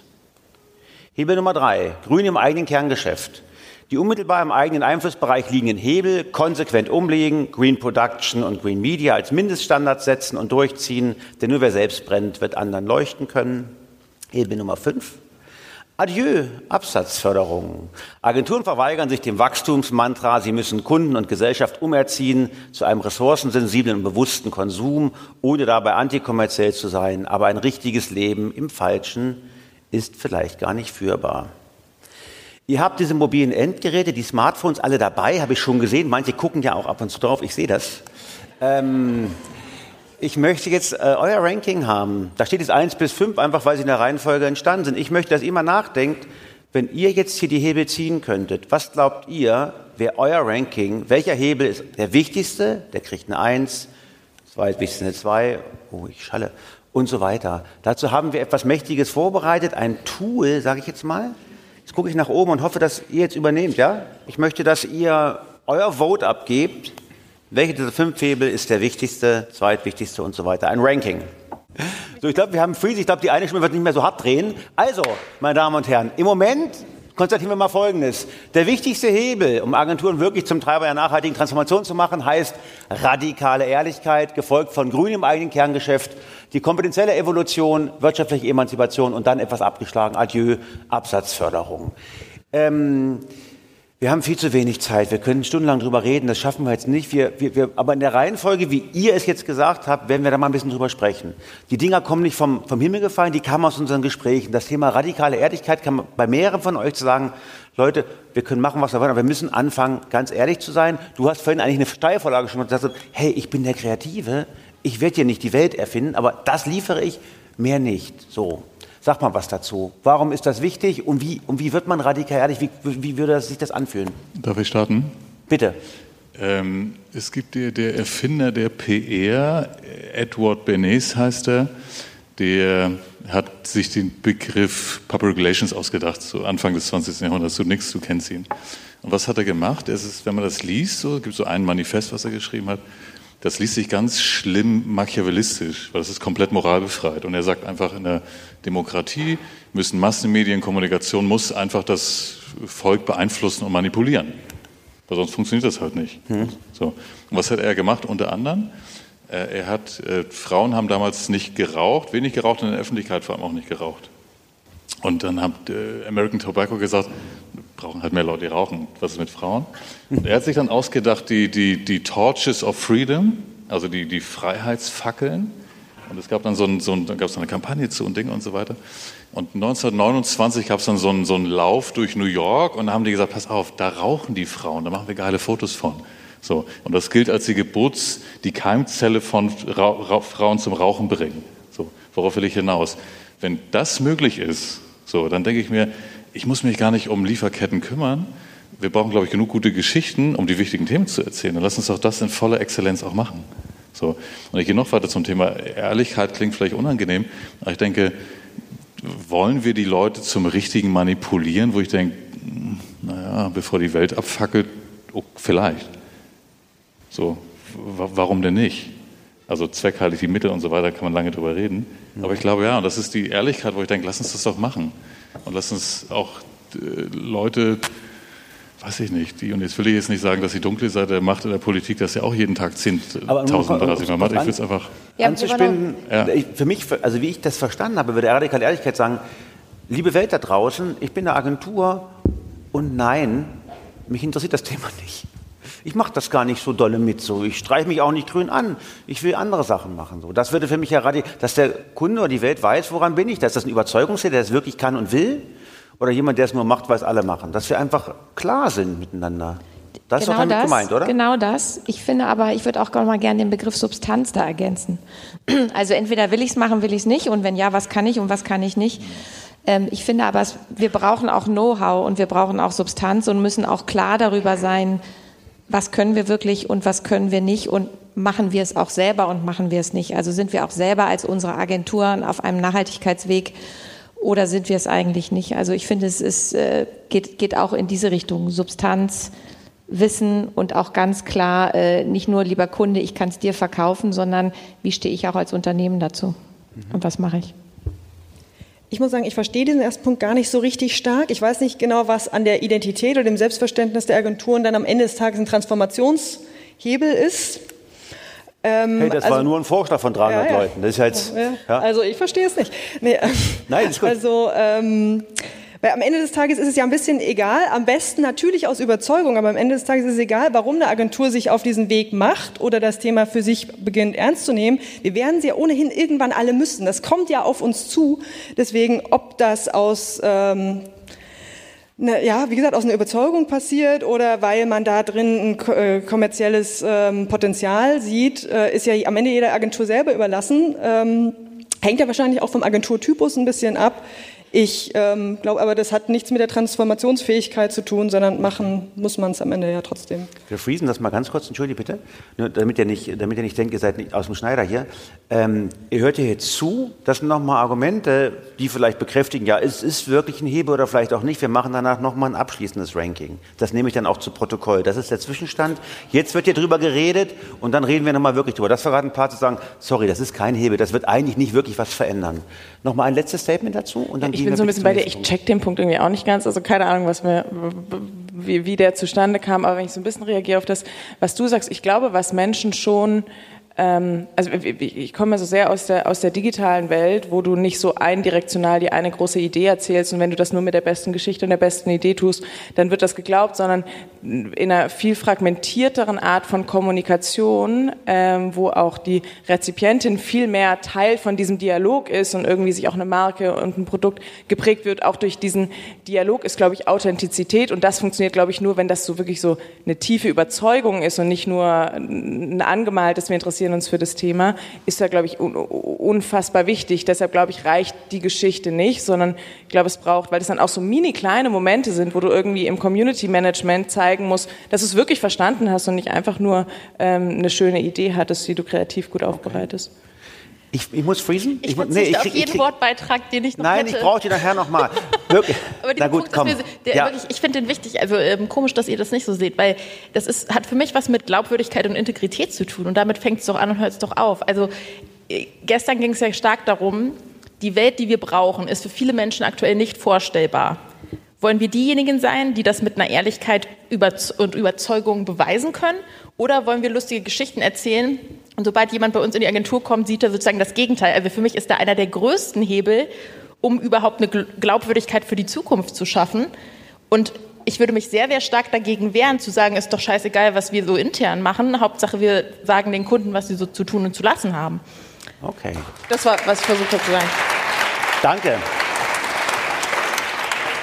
Hebel Nummer drei, Grün im eigenen Kerngeschäft. Die unmittelbar im eigenen Einflussbereich liegenden Hebel konsequent umlegen, Green Production und Green Media als Mindeststandards setzen und durchziehen, denn nur wer selbst brennt, wird anderen leuchten können. Hebel Nummer fünf. Adieu, Absatzförderung. Agenturen verweigern sich dem Wachstumsmantra, sie müssen Kunden und Gesellschaft umerziehen zu einem ressourcensensiblen und bewussten Konsum, ohne dabei antikommerziell zu sein, aber ein richtiges Leben im Falschen ist vielleicht gar nicht führbar. Ihr habt diese mobilen Endgeräte, die Smartphones alle dabei, habe ich schon gesehen. Manche gucken ja auch ab und zu drauf, ich sehe das. Ähm, ich möchte jetzt äh, euer Ranking haben. Da steht jetzt 1 bis 5, einfach weil sie in der Reihenfolge entstanden sind. Ich möchte, dass ihr mal nachdenkt, wenn ihr jetzt hier die Hebel ziehen könntet, was glaubt ihr, wäre euer Ranking? Welcher Hebel ist der wichtigste? Der kriegt eine 1, zweitwichtigste eine 2. Oh, ich schalle und so weiter. Dazu haben wir etwas Mächtiges vorbereitet, ein Tool, sage ich jetzt mal. Jetzt gucke ich nach oben und hoffe, dass ihr jetzt übernehmt, ja? Ich möchte, dass ihr euer Vote abgebt. Welche dieser fünf Hebel ist der wichtigste, zweitwichtigste und so weiter? Ein Ranking. So, ich glaube, wir haben Freeze. Ich glaube, die eine Stimme wird nicht mehr so hart drehen. Also, meine Damen und Herren, im Moment konstatieren wir mal Folgendes. Der wichtigste Hebel, um Agenturen wirklich zum Treiber der nachhaltigen Transformation zu machen, heißt radikale Ehrlichkeit, gefolgt von Grün im eigenen Kerngeschäft, die kompetenzielle Evolution, wirtschaftliche Emanzipation und dann etwas abgeschlagen, Adieu, Absatzförderung. Ähm, wir haben viel zu wenig Zeit. Wir können stundenlang drüber reden. Das schaffen wir jetzt nicht. Wir, wir, wir, aber in der Reihenfolge, wie ihr es jetzt gesagt habt, werden wir da mal ein bisschen drüber sprechen. Die Dinger kommen nicht vom, vom Himmel gefallen, die kamen aus unseren Gesprächen. Das Thema radikale Ehrlichkeit kann man bei mehreren von euch zu sagen, Leute, wir können machen, was wir wollen, aber wir müssen anfangen, ganz ehrlich zu sein. Du hast vorhin eigentlich eine Steilvorlage schon gesagt, hey, ich bin der Kreative. Ich werde hier nicht die Welt erfinden, aber das liefere ich, mehr nicht. So. Sag mal was dazu. Warum ist das wichtig und wie, und wie wird man radikal ehrlich? Wie, wie würde sich das anfühlen? Darf ich starten? Bitte. Ähm, es gibt der, der Erfinder der PR, Edward Bernays heißt er, der hat sich den Begriff Public Relations ausgedacht, so Anfang des 20. Jahrhunderts. Du nix, du kennst ihn. Und was hat er gemacht? Es ist, wenn man das liest, so gibt so ein Manifest, was er geschrieben hat. Das liest sich ganz schlimm machiavellistisch, weil das ist komplett moralbefreit. Und er sagt einfach, in der Demokratie müssen Massenmedien, Kommunikation muss einfach das Volk beeinflussen und manipulieren. Weil sonst funktioniert das halt nicht. Hm. So. Und was hat er gemacht? Unter anderem, äh, er hat, äh, Frauen haben damals nicht geraucht, wenig geraucht und in der Öffentlichkeit vor allem auch nicht geraucht. Und dann hat äh, American Tobacco gesagt, brauchen halt mehr Leute, die rauchen. Was ist mit Frauen? Und er hat sich dann ausgedacht, die, die, die Torches of Freedom, also die, die Freiheitsfackeln. Und es gab dann so, ein, so, ein, dann gab es eine Kampagne zu und Dinge und so weiter. Und 1929 gab es dann so einen, so einen Lauf durch New York und da haben die gesagt, pass auf, da rauchen die Frauen, da machen wir geile Fotos von. So, und das gilt als die Geburts-, die Keimzelle von Ra Ra Frauen zum Rauchen bringen. So, worauf will ich hinaus? Wenn das möglich ist, so, dann denke ich mir, ich muss mich gar nicht um Lieferketten kümmern. Wir brauchen, glaube ich, genug gute Geschichten, um die wichtigen Themen zu erzählen. Dann lass uns doch das in voller Exzellenz auch machen. So. Und ich gehe noch weiter zum Thema Ehrlichkeit, klingt vielleicht unangenehm, aber ich denke, wollen wir die Leute zum Richtigen manipulieren, wo ich denke, naja, bevor die Welt abfackelt, oh, vielleicht. So, warum denn nicht? Also zweckheilig die Mittel und so weiter kann man lange drüber reden. Aber ich glaube, ja, und das ist die Ehrlichkeit, wo ich denke, lass uns das doch machen. Und lass uns auch äh, Leute, weiß ich nicht, die, und jetzt will ich jetzt nicht sagen, dass die dunkle Seite der Macht in der Politik das ja auch jeden Tag 10.000 Beratungen macht. Ich will es einfach ja, anzuspinnen. Ja. Für mich, also wie ich das verstanden habe, würde Radikal Ehrlichkeit sagen, liebe Welt da draußen, ich bin eine Agentur und nein, mich interessiert das Thema nicht. Ich mache das gar nicht so dolle mit. So. Ich streiche mich auch nicht grün an. Ich will andere Sachen machen. So. Das würde für mich ja radikal, dass der Kunde oder die Welt weiß, woran bin ich. Dass das ein Überzeugungstäter, der es wirklich kann und will. Oder jemand, der es nur macht, weil es alle machen. Dass wir einfach klar sind miteinander. Das genau ist doch damit das, gemeint, oder? Genau das. Ich finde aber, ich würde auch mal gerne den Begriff Substanz da ergänzen. Also entweder will ich es machen, will ich es nicht. Und wenn ja, was kann ich und was kann ich nicht. Ähm, ich finde aber, wir brauchen auch Know-how und wir brauchen auch Substanz und müssen auch klar darüber sein, was können wir wirklich und was können wir nicht und machen wir es auch selber und machen wir es nicht. Also sind wir auch selber als unsere Agenturen auf einem Nachhaltigkeitsweg oder sind wir es eigentlich nicht? Also ich finde, es ist, äh, geht, geht auch in diese Richtung. Substanz, Wissen und auch ganz klar, äh, nicht nur lieber Kunde, ich kann es dir verkaufen, sondern wie stehe ich auch als Unternehmen dazu mhm. und was mache ich? Ich muss sagen, ich verstehe diesen ersten Punkt gar nicht so richtig stark. Ich weiß nicht genau, was an der Identität oder dem Selbstverständnis der Agenturen dann am Ende des Tages ein Transformationshebel ist. Ähm, hey, das also, war nur ein Vorschlag von 300 ja, ja. Leuten. Das ist jetzt, ja. Also ich verstehe es nicht. Nee, Nein, ist gut. Also ähm, weil am Ende des Tages ist es ja ein bisschen egal, am besten natürlich aus Überzeugung, aber am Ende des Tages ist es egal, warum eine Agentur sich auf diesen Weg macht oder das Thema für sich beginnt ernst zu nehmen. Wir werden sie ja ohnehin irgendwann alle müssen. Das kommt ja auf uns zu. Deswegen, ob das aus ähm, Ne, ja, wie gesagt, aus einer Überzeugung passiert oder weil man da drin ein äh, kommerzielles ähm, Potenzial sieht, äh, ist ja am Ende jeder Agentur selber überlassen. Ähm, hängt ja wahrscheinlich auch vom Agenturtypus ein bisschen ab. Ich ähm, glaube aber, das hat nichts mit der Transformationsfähigkeit zu tun, sondern machen muss man es am Ende ja trotzdem. Wir friesen das mal ganz kurz, entschuldige bitte, Nur damit ihr nicht, damit ihr nicht denkt, ihr seid nicht aus dem Schneider hier. Ähm, ihr hört hier jetzt zu, das sind nochmal Argumente, die vielleicht bekräftigen, ja, es ist wirklich ein Hebel oder vielleicht auch nicht. Wir machen danach nochmal ein abschließendes Ranking. Das nehme ich dann auch zu Protokoll. Das ist der Zwischenstand. Jetzt wird hier drüber geredet und dann reden wir nochmal wirklich drüber. Das verraten ein paar zu sagen, sorry, das ist kein Hebel, das wird eigentlich nicht wirklich was verändern. Nochmal ein letztes Statement dazu und dann ich bin so ein bisschen bei dir, ich check den Punkt irgendwie auch nicht ganz, also keine Ahnung, was mir, wie, wie der zustande kam, aber wenn ich so ein bisschen reagiere auf das, was du sagst, ich glaube, was Menschen schon ähm, also ich komme so sehr aus der, aus der digitalen Welt, wo du nicht so eindirektional die eine große Idee erzählst und wenn du das nur mit der besten Geschichte und der besten Idee tust, dann wird das geglaubt, sondern in einer viel fragmentierteren Art von Kommunikation, ähm, wo auch die Rezipientin viel mehr Teil von diesem Dialog ist und irgendwie sich auch eine Marke und ein Produkt geprägt wird. Auch durch diesen Dialog ist, glaube ich, Authentizität und das funktioniert, glaube ich, nur, wenn das so wirklich so eine tiefe Überzeugung ist und nicht nur ein angemaltes, wir interessieren interessieren uns für das Thema, ist da, glaube ich, unfassbar wichtig. Deshalb, glaube ich, reicht die Geschichte nicht, sondern ich glaube, es braucht, weil es dann auch so mini kleine Momente sind, wo du irgendwie im Community Management zeigen musst, dass du es wirklich verstanden hast und nicht einfach nur ähm, eine schöne Idee hattest, die du kreativ gut aufbereitest. Ich, ich muss freezen? Ich, ich verzichte nee, ich auf jeden ich Wortbeitrag, den ich noch Nein, hätte. ich brauche die nachher nochmal. Wirklich. Aber Na gut, Punkt komm. Mir, der, ja. wirklich, ich finde den wichtig. Also ähm, komisch, dass ihr das nicht so seht, weil das ist, hat für mich was mit Glaubwürdigkeit und Integrität zu tun. Und damit fängt es doch an und hört es doch auf. Also äh, gestern ging es ja stark darum, die Welt, die wir brauchen, ist für viele Menschen aktuell nicht vorstellbar. Wollen wir diejenigen sein, die das mit einer Ehrlichkeit und Überzeugung beweisen können? Oder wollen wir lustige Geschichten erzählen? Und sobald jemand bei uns in die Agentur kommt, sieht er sozusagen das Gegenteil. Also für mich ist da einer der größten Hebel, um überhaupt eine Glaubwürdigkeit für die Zukunft zu schaffen. Und ich würde mich sehr, sehr stark dagegen wehren, zu sagen, ist doch scheißegal, was wir so intern machen. Hauptsache, wir sagen den Kunden, was sie so zu tun und zu lassen haben. Okay. Das war, was ich versucht habe zu sagen. Danke.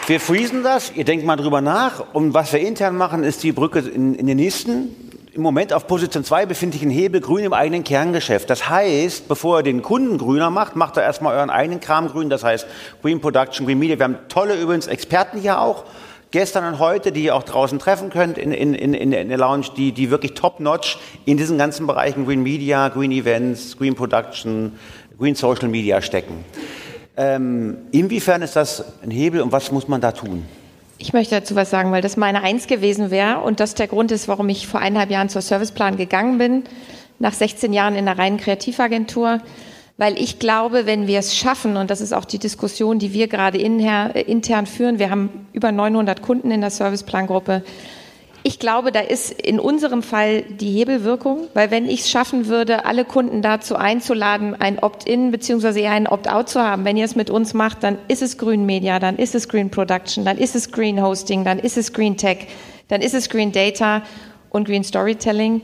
Wir freezen das, ihr denkt mal drüber nach. Und was wir intern machen, ist die Brücke in, in den nächsten, im Moment auf Position 2 befindlichen Hebel grün im eigenen Kerngeschäft. Das heißt, bevor ihr den Kunden grüner macht, macht er erstmal euren eigenen Kram grün. Das heißt Green Production, Green Media. Wir haben tolle übrigens Experten hier auch, gestern und heute, die ihr auch draußen treffen könnt in, in, in, in der Lounge, die, die wirklich top-notch in diesen ganzen Bereichen Green Media, Green Events, Green Production, Green Social Media stecken. Ähm, inwiefern ist das ein Hebel und was muss man da tun? Ich möchte dazu was sagen, weil das meine Eins gewesen wäre und das der Grund ist, warum ich vor eineinhalb Jahren zur Serviceplan gegangen bin, nach 16 Jahren in der reinen Kreativagentur, weil ich glaube, wenn wir es schaffen, und das ist auch die Diskussion, die wir gerade intern führen, wir haben über 900 Kunden in der Serviceplan-Gruppe, ich glaube, da ist in unserem Fall die Hebelwirkung, weil wenn ich es schaffen würde, alle Kunden dazu einzuladen, ein Opt-in bzw. eher ein Opt-out zu haben, wenn ihr es mit uns macht, dann ist es Green Media, dann ist es Green Production, dann ist es Green Hosting, dann ist es Green Tech, dann ist es Green Data und Green Storytelling.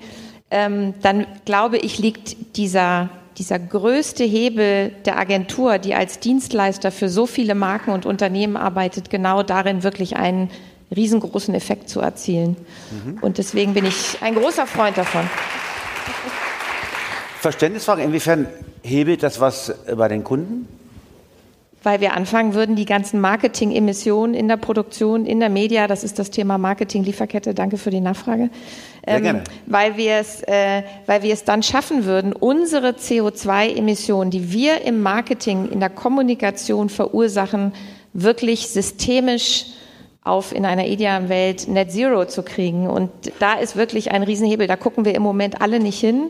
Ähm, dann glaube ich, liegt dieser dieser größte Hebel der Agentur, die als Dienstleister für so viele Marken und Unternehmen arbeitet, genau darin wirklich einen riesengroßen Effekt zu erzielen. Mhm. Und deswegen bin ich ein großer Freund davon. Verständnisfrage, inwiefern hebelt das was bei den Kunden? Weil wir anfangen würden, die ganzen Marketing-Emissionen in der Produktion, in der Media, das ist das Thema Marketing-Lieferkette, danke für die Nachfrage, Sehr gerne. Ähm, weil, wir es, äh, weil wir es dann schaffen würden, unsere CO2-Emissionen, die wir im Marketing, in der Kommunikation verursachen, wirklich systemisch auf in einer idealen Welt Net Zero zu kriegen. Und da ist wirklich ein Riesenhebel. Da gucken wir im Moment alle nicht hin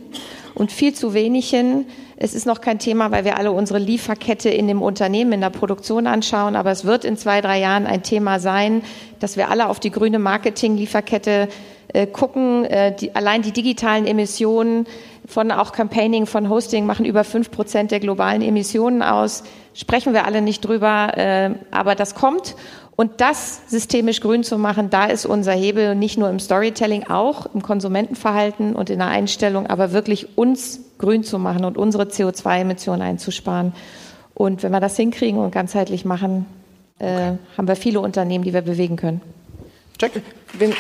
und viel zu wenig hin. Es ist noch kein Thema, weil wir alle unsere Lieferkette in dem Unternehmen, in der Produktion anschauen. Aber es wird in zwei, drei Jahren ein Thema sein, dass wir alle auf die grüne Marketing-Lieferkette äh, gucken. Äh, die, allein die digitalen Emissionen von auch Campaigning, von Hosting machen über fünf Prozent der globalen Emissionen aus. Sprechen wir alle nicht drüber, äh, aber das kommt. Und das systemisch grün zu machen, da ist unser Hebel nicht nur im Storytelling, auch im Konsumentenverhalten und in der Einstellung, aber wirklich uns grün zu machen und unsere CO2-Emissionen einzusparen. Und wenn wir das hinkriegen und ganzheitlich machen, äh, okay. haben wir viele Unternehmen, die wir bewegen können. Check. Bin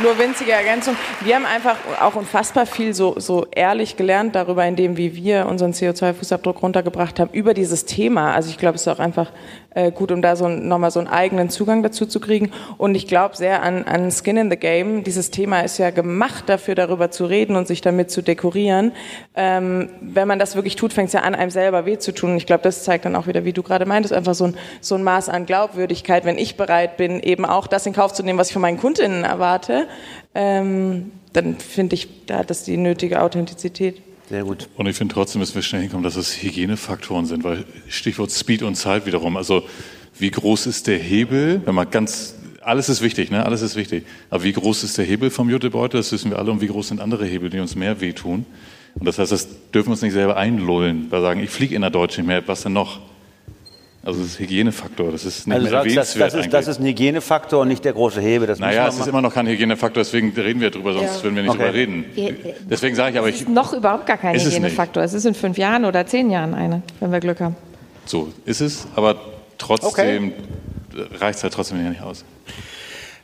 nur winzige Ergänzung. Wir haben einfach auch unfassbar viel so, so ehrlich gelernt darüber, indem wie wir unseren CO2-Fußabdruck runtergebracht haben, über dieses Thema. Also ich glaube, es ist auch einfach äh, gut, um da so nochmal so einen eigenen Zugang dazu zu kriegen. Und ich glaube sehr an, an Skin in the Game. Dieses Thema ist ja gemacht dafür, darüber zu reden und sich damit zu dekorieren. Ähm, wenn man das wirklich tut, fängt es ja an, einem selber weh zu tun. Und ich glaube, das zeigt dann auch wieder, wie du gerade meintest, einfach so ein, so ein Maß an Glaubwürdigkeit, wenn ich bereit bin, eben auch das in Kauf zu nehmen, was ich von meinen Kundinnen erwarte, ähm, dann finde ich, da hat das die nötige Authentizität. Sehr gut. Und ich finde trotzdem, dass wir schnell hinkommen, dass es Hygienefaktoren sind, weil Stichwort Speed und Zeit wiederum. Also wie groß ist der Hebel, wenn man ganz, alles ist wichtig, ne? Alles ist wichtig. Aber wie groß ist der Hebel vom Jutebeutel? Das wissen wir alle. Und wie groß sind andere Hebel, die uns mehr wehtun? Und das heißt, das dürfen wir uns nicht selber einlullen, weil sagen, ich fliege in der Deutsch nicht mehr, was denn noch? Also das ist Hygienefaktor, das ist nicht also mehr sagst, erwähnenswert das, das, ist, das ist ein Hygienefaktor und nicht der große Hebel. Das naja, es ist immer noch kein Hygienefaktor, deswegen reden wir drüber, sonst Ja. würden wir nicht Okay. drüber reden. Deswegen sage ich aber, Es ich, ist noch überhaupt gar kein Ist es Hygienefaktor. Es ist in fünf Jahren oder zehn Jahren eine, wenn wir Glück haben. so ist es, aber trotzdem reicht es halt trotzdem nicht aus.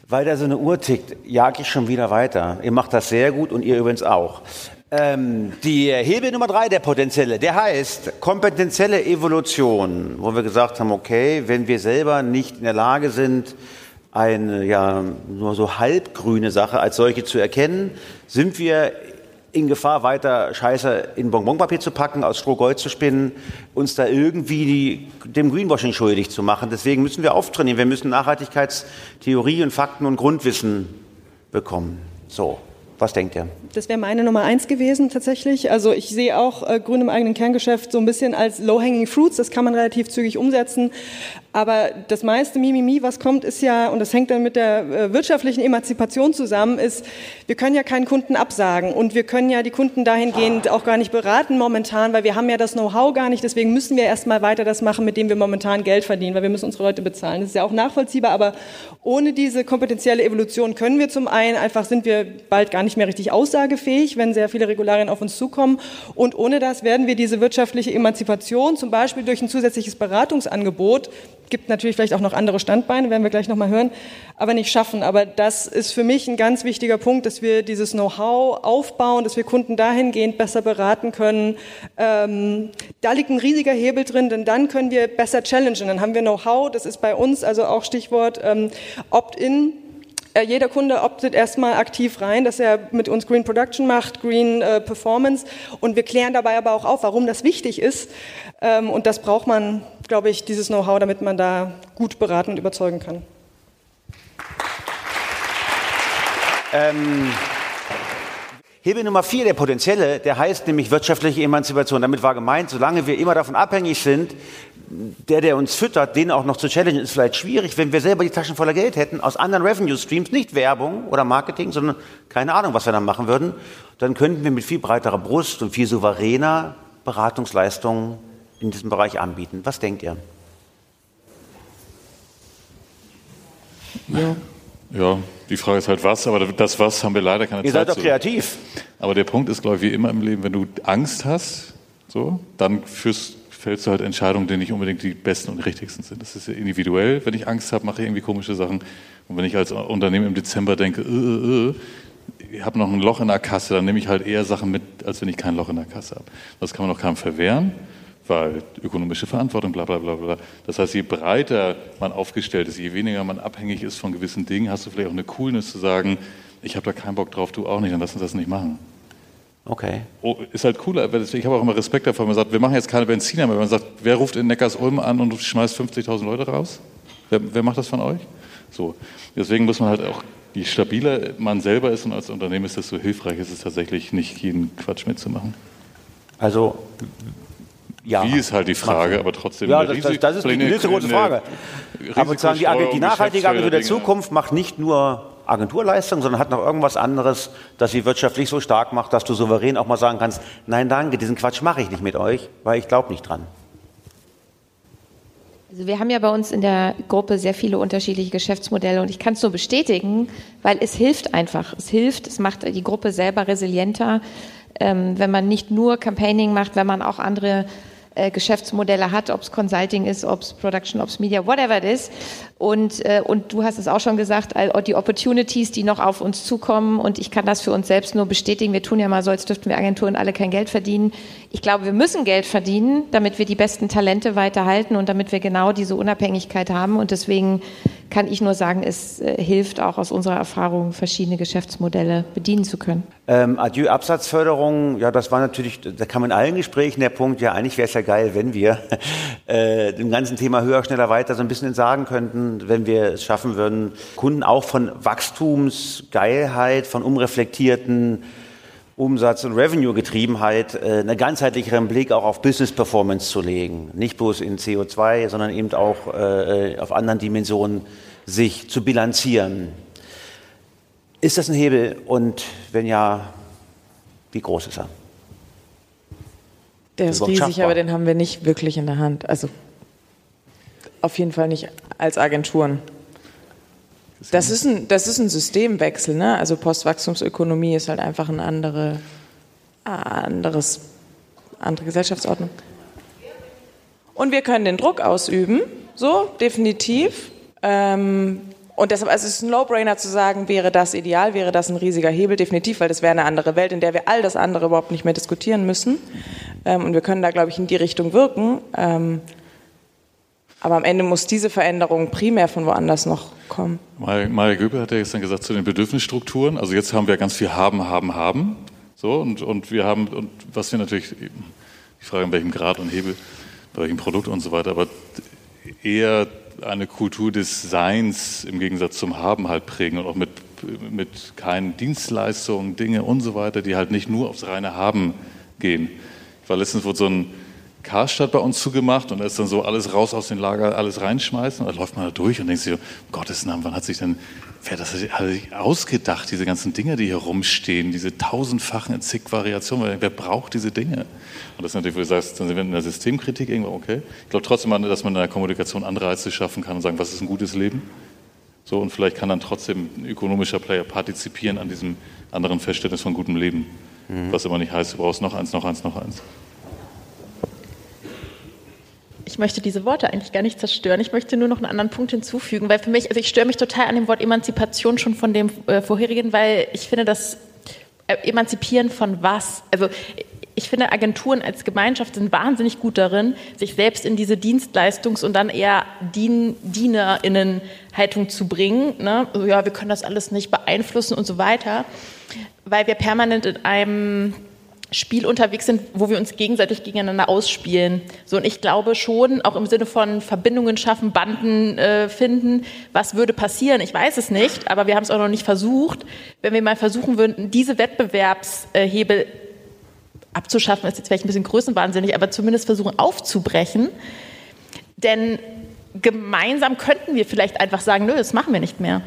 Weil da so eine Uhr tickt, jag ich schon wieder weiter. Ihr macht das sehr gut und ihr übrigens auch. Ähm, die Hebel Nummer drei, der potenzielle, der heißt kompetenzielle Evolution, wo wir gesagt haben, okay, wenn wir selber nicht in der Lage sind, eine ja nur so halbgrüne Sache als solche zu erkennen, sind wir in Gefahr, weiter Scheiße in Bonbonpapier zu packen, aus Strohgold zu spinnen, uns da irgendwie die, dem Greenwashing schuldig zu machen. Deswegen müssen wir auftrainieren. Wir müssen Nachhaltigkeitstheorie und Fakten und Grundwissen bekommen. So. Was denkt ihr? Das wäre meine Nummer eins gewesen tatsächlich. Also ich sehe auch äh, Grün im eigenen Kerngeschäft so ein bisschen als low-hanging fruits. Das kann man relativ zügig umsetzen. Aber das meiste Mimimi, was kommt, ist ja, und das hängt dann mit der äh, wirtschaftlichen Emanzipation zusammen, ist, wir können ja keinen Kunden absagen und wir können ja die Kunden dahingehend auch gar nicht beraten momentan, weil wir haben ja das Know-how gar nicht. Deswegen müssen wir erstmal weiter das machen, mit dem wir momentan Geld verdienen, weil wir müssen unsere Leute bezahlen. Das ist ja auch nachvollziehbar, aber ohne diese kompetenzielle Evolution können wir zum einen einfach, sind wir bald gar nicht mehr richtig aussagefähig, wenn sehr viele Regularien auf uns zukommen. Und ohne das werden wir diese wirtschaftliche Emanzipation, zum Beispiel durch ein zusätzliches Beratungsangebot, gibt natürlich vielleicht auch noch andere Standbeine, werden wir gleich nochmal hören, aber nicht schaffen. Aber das ist für mich ein ganz wichtiger Punkt, dass wir dieses Know-how aufbauen, dass wir Kunden dahingehend besser beraten können. Ähm, da liegt ein riesiger Hebel drin, denn dann können wir besser challengen. Dann haben wir Know-how, das ist bei uns also auch Stichwort ähm, Opt-in jeder Kunde optet erstmal aktiv rein, dass er mit uns Green Production macht, Green äh, Performance und wir klären dabei aber auch auf, warum das wichtig ist. Ähm, und das braucht man, glaube ich, dieses Know-how, damit man da gut beraten und überzeugen kann. Ähm, Hebel Nummer vier, der potenzielle, der heißt nämlich wirtschaftliche Emanzipation. Damit war gemeint, solange wir immer davon abhängig sind, der, der uns füttert, den auch noch zu challengen, ist vielleicht schwierig, wenn wir selber die Taschen voller Geld hätten, aus anderen Revenue Streams, nicht Werbung oder Marketing, sondern keine Ahnung, was wir dann machen würden, dann könnten wir mit viel breiterer Brust und viel souveräner Beratungsleistungen in diesem Bereich anbieten. Was denkt ihr? Ja. Ja, die Frage ist halt was, aber das was haben wir leider keine Ihr Zeit. Ihr seid doch kreativ. Aber der Punkt ist, glaube ich, wie immer im Leben, wenn du Angst hast, so, dann führst fällst du halt Entscheidungen, die nicht unbedingt die besten und richtigsten sind. Das ist ja individuell. Wenn ich Angst habe, mache ich irgendwie komische Sachen. Und wenn ich als Unternehmen im Dezember denke, äh, äh, äh, ich habe noch ein Loch in der Kasse, dann nehme ich halt eher Sachen mit, als wenn ich kein Loch in der Kasse habe. Das kann man auch keinem verwehren, weil ökonomische Verantwortung, bla bla bla bla. Das heißt, je breiter man aufgestellt ist, je weniger man abhängig ist von gewissen Dingen, hast du vielleicht auch eine Coolness zu sagen, ich habe da keinen Bock drauf, du auch nicht, dann lass uns das nicht machen. Okay. Oh, ist halt cooler. Ich habe auch immer Respekt davor, wenn man sagt, wir machen jetzt keine Benziner mehr. Wenn man sagt, wer ruft in Neckars-Ulm an und schmeißt 50.000 Leute raus? Wer, wer, macht das von euch? So. Deswegen muss man halt auch, je stabiler man selber ist und als Unternehmen ist, desto hilfreich ist es tatsächlich, nicht jeden Quatsch mitzumachen. Also, ja. Wie ist halt die Frage, aber trotzdem. Ja, das, das, das ist eine, eine große Frage. Aber sozusagen die, die nachhaltige Agentur der Zukunft macht nicht nur Agenturleistung, sondern hat noch irgendwas anderes, das sie wirtschaftlich so stark macht, dass du souverän auch mal sagen kannst, nein, danke, diesen Quatsch mache ich nicht mit euch, weil ich glaube nicht dran. Also wir haben ja bei uns in der Gruppe sehr viele unterschiedliche Geschäftsmodelle und ich kann es nur bestätigen, weil es hilft einfach. Es hilft, es macht die Gruppe selber resilienter, ähm, wenn man nicht nur Campaigning macht, wenn man auch andere äh, Geschäftsmodelle hat, ob es Consulting ist, ob es Production, ob es Media, whatever it is. Und, äh, und du hast es auch schon gesagt, die Opportunities, die noch auf uns zukommen. Und ich kann das für uns selbst nur bestätigen. Wir tun ja mal so, als dürften wir Agenturen alle kein Geld verdienen. Ich glaube, wir müssen Geld verdienen, damit wir die besten Talente weiterhalten und damit wir genau diese Unabhängigkeit haben. Und deswegen kann ich nur sagen, es äh, hilft auch aus unserer Erfahrung, verschiedene Geschäftsmodelle bedienen zu können. Ähm, Adieu Absatzförderung, ja, das war natürlich, da kam in allen Gesprächen der Punkt, ja, eigentlich wäre es ja geil, wenn wir äh, dem ganzen Thema höher, schneller, weiter so ein bisschen sagen könnten, wenn wir es schaffen würden, Kunden auch von Wachstumsgeilheit, von umreflektierten Umsatz- und Revenue-Getriebenheit äh, einen ganzheitlicheren Blick auch auf Business Performance zu legen. Nicht bloß in CO2, sondern eben auch äh, auf anderen Dimensionen sich zu bilanzieren. Ist das ein Hebel und wenn ja, wie groß ist er? Der ist riesig, aber den haben wir nicht wirklich in der Hand. Also auf jeden Fall nicht als Agenturen. Das ist ein, das ist ein Systemwechsel. Ne? Also Postwachstumsökonomie ist halt einfach eine andere, anderes, andere Gesellschaftsordnung. Und wir können den Druck ausüben, so definitiv. Ähm, und deshalb also es ist ein No-Brainer zu sagen, wäre das ideal, wäre das ein riesiger Hebel, definitiv, weil das wäre eine andere Welt, in der wir all das andere überhaupt nicht mehr diskutieren müssen. Ähm, und wir können da, glaube ich, in die Richtung wirken. Ähm, aber am Ende muss diese Veränderung primär von woanders noch kommen. Maria Göbel hat ja gestern gesagt zu den Bedürfnisstrukturen. Also jetzt haben wir ganz viel haben, haben, haben. So, und, und wir haben, und was wir natürlich, die Frage, in welchem Grad und Hebel, bei welchem Produkt und so weiter, aber eher eine Kultur des Seins im Gegensatz zum Haben halt prägen und auch mit, mit keinen Dienstleistungen, Dinge und so weiter, die halt nicht nur aufs reine Haben gehen. Ich war letztens wurde so ein Karstadt bei uns zugemacht und da ist dann so alles raus aus den Lager, alles reinschmeißen und dann läuft man da durch und denkt sich, um Gottes Namen, wann hat sich denn, wer das hat sich ausgedacht, diese ganzen Dinge, die hier rumstehen, diese tausendfachen zig Variationen, wer braucht diese Dinge? Und das ist natürlich, wo du sagst, dann sind wir in der Systemkritik irgendwo, okay. Ich glaube trotzdem, dass man in der Kommunikation Anreize schaffen kann und sagen, was ist ein gutes Leben? So, und vielleicht kann dann trotzdem ein ökonomischer Player partizipieren an diesem anderen Verständnis von gutem Leben. Mhm. Was immer nicht heißt, du brauchst noch eins, noch eins, noch eins ich möchte diese Worte eigentlich gar nicht zerstören. Ich möchte nur noch einen anderen Punkt hinzufügen, weil für mich, also ich störe mich total an dem Wort Emanzipation schon von dem äh, vorherigen, weil ich finde, das äh, Emanzipieren von was? Also ich finde, Agenturen als Gemeinschaft sind wahnsinnig gut darin, sich selbst in diese Dienstleistungs- und dann eher Dien DienerInnen-Haltung zu bringen. Ne? Also, ja, wir können das alles nicht beeinflussen und so weiter, weil wir permanent in einem Spiel unterwegs sind, wo wir uns gegenseitig gegeneinander ausspielen. So, und ich glaube schon, auch im Sinne von Verbindungen schaffen, Banden äh, finden, was würde passieren? Ich weiß es nicht, aber wir haben es auch noch nicht versucht. Wenn wir mal versuchen würden, diese Wettbewerbshebel abzuschaffen, ist jetzt vielleicht ein bisschen größenwahnsinnig, aber zumindest versuchen aufzubrechen. Denn gemeinsam könnten wir vielleicht einfach sagen, nö, das machen wir nicht mehr.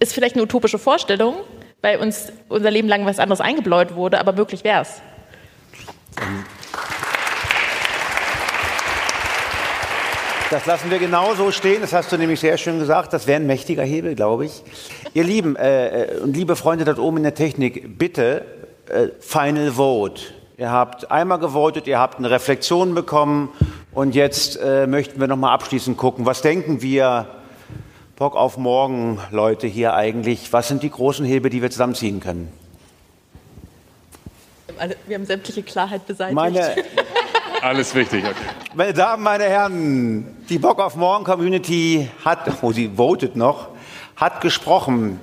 Ist vielleicht eine utopische Vorstellung, weil uns unser Leben lang was anderes eingebläut wurde, aber möglich wäre es. Das lassen wir genau so stehen. Das hast du nämlich sehr schön gesagt. Das wäre ein mächtiger Hebel, glaube ich. Ihr Lieben äh, äh, und liebe Freunde dort oben in der Technik, bitte äh, Final Vote. Ihr habt einmal gewotet, ihr habt eine Reflexion bekommen und jetzt äh, möchten wir noch mal abschließend gucken, was denken wir Bock auf morgen, Leute, hier eigentlich? Was sind die großen Hebel, die wir zusammenziehen können? Wir haben sämtliche Klarheit beseitigt. Meine, Alles wichtig, okay. Meine Damen, meine Herren, die Bock auf Morgen Community hat, oh, sie votet noch, hat gesprochen.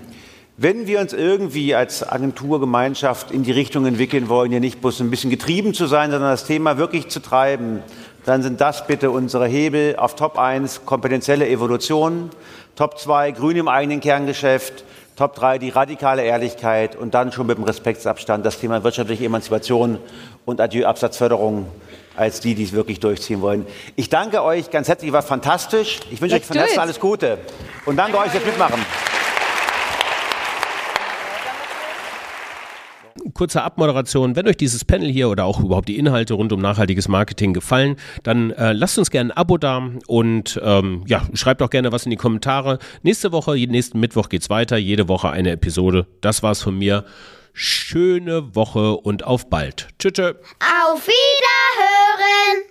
Wenn wir uns irgendwie als Agenturgemeinschaft in die Richtung entwickeln wollen, hier nicht bloß ein bisschen getrieben zu sein, sondern das Thema wirklich zu treiben, dann sind das bitte unsere Hebel auf Top 1, kompetenzielle Evolution, Top 2, Grün im eigenen Kerngeschäft, Top 3 die radikale Ehrlichkeit und dann schon mit dem Respektsabstand das Thema wirtschaftliche Emanzipation und Adieu Absatzförderung als die, die es wirklich durchziehen wollen. Ich danke euch ganz herzlich, war fantastisch. Ich wünsche euch von Herzen alles Gute und danke euch fürs Mitmachen. Kurze Abmoderation. Wenn euch dieses Panel hier oder auch überhaupt die Inhalte rund um nachhaltiges Marketing gefallen, dann äh, lasst uns gerne ein Abo da und ähm, ja, schreibt auch gerne was in die Kommentare. Nächste Woche, nächsten Mittwoch geht's weiter. Jede Woche eine Episode. Das war's von mir. Schöne Woche und auf bald. Tschüss. Auf Wiederhören.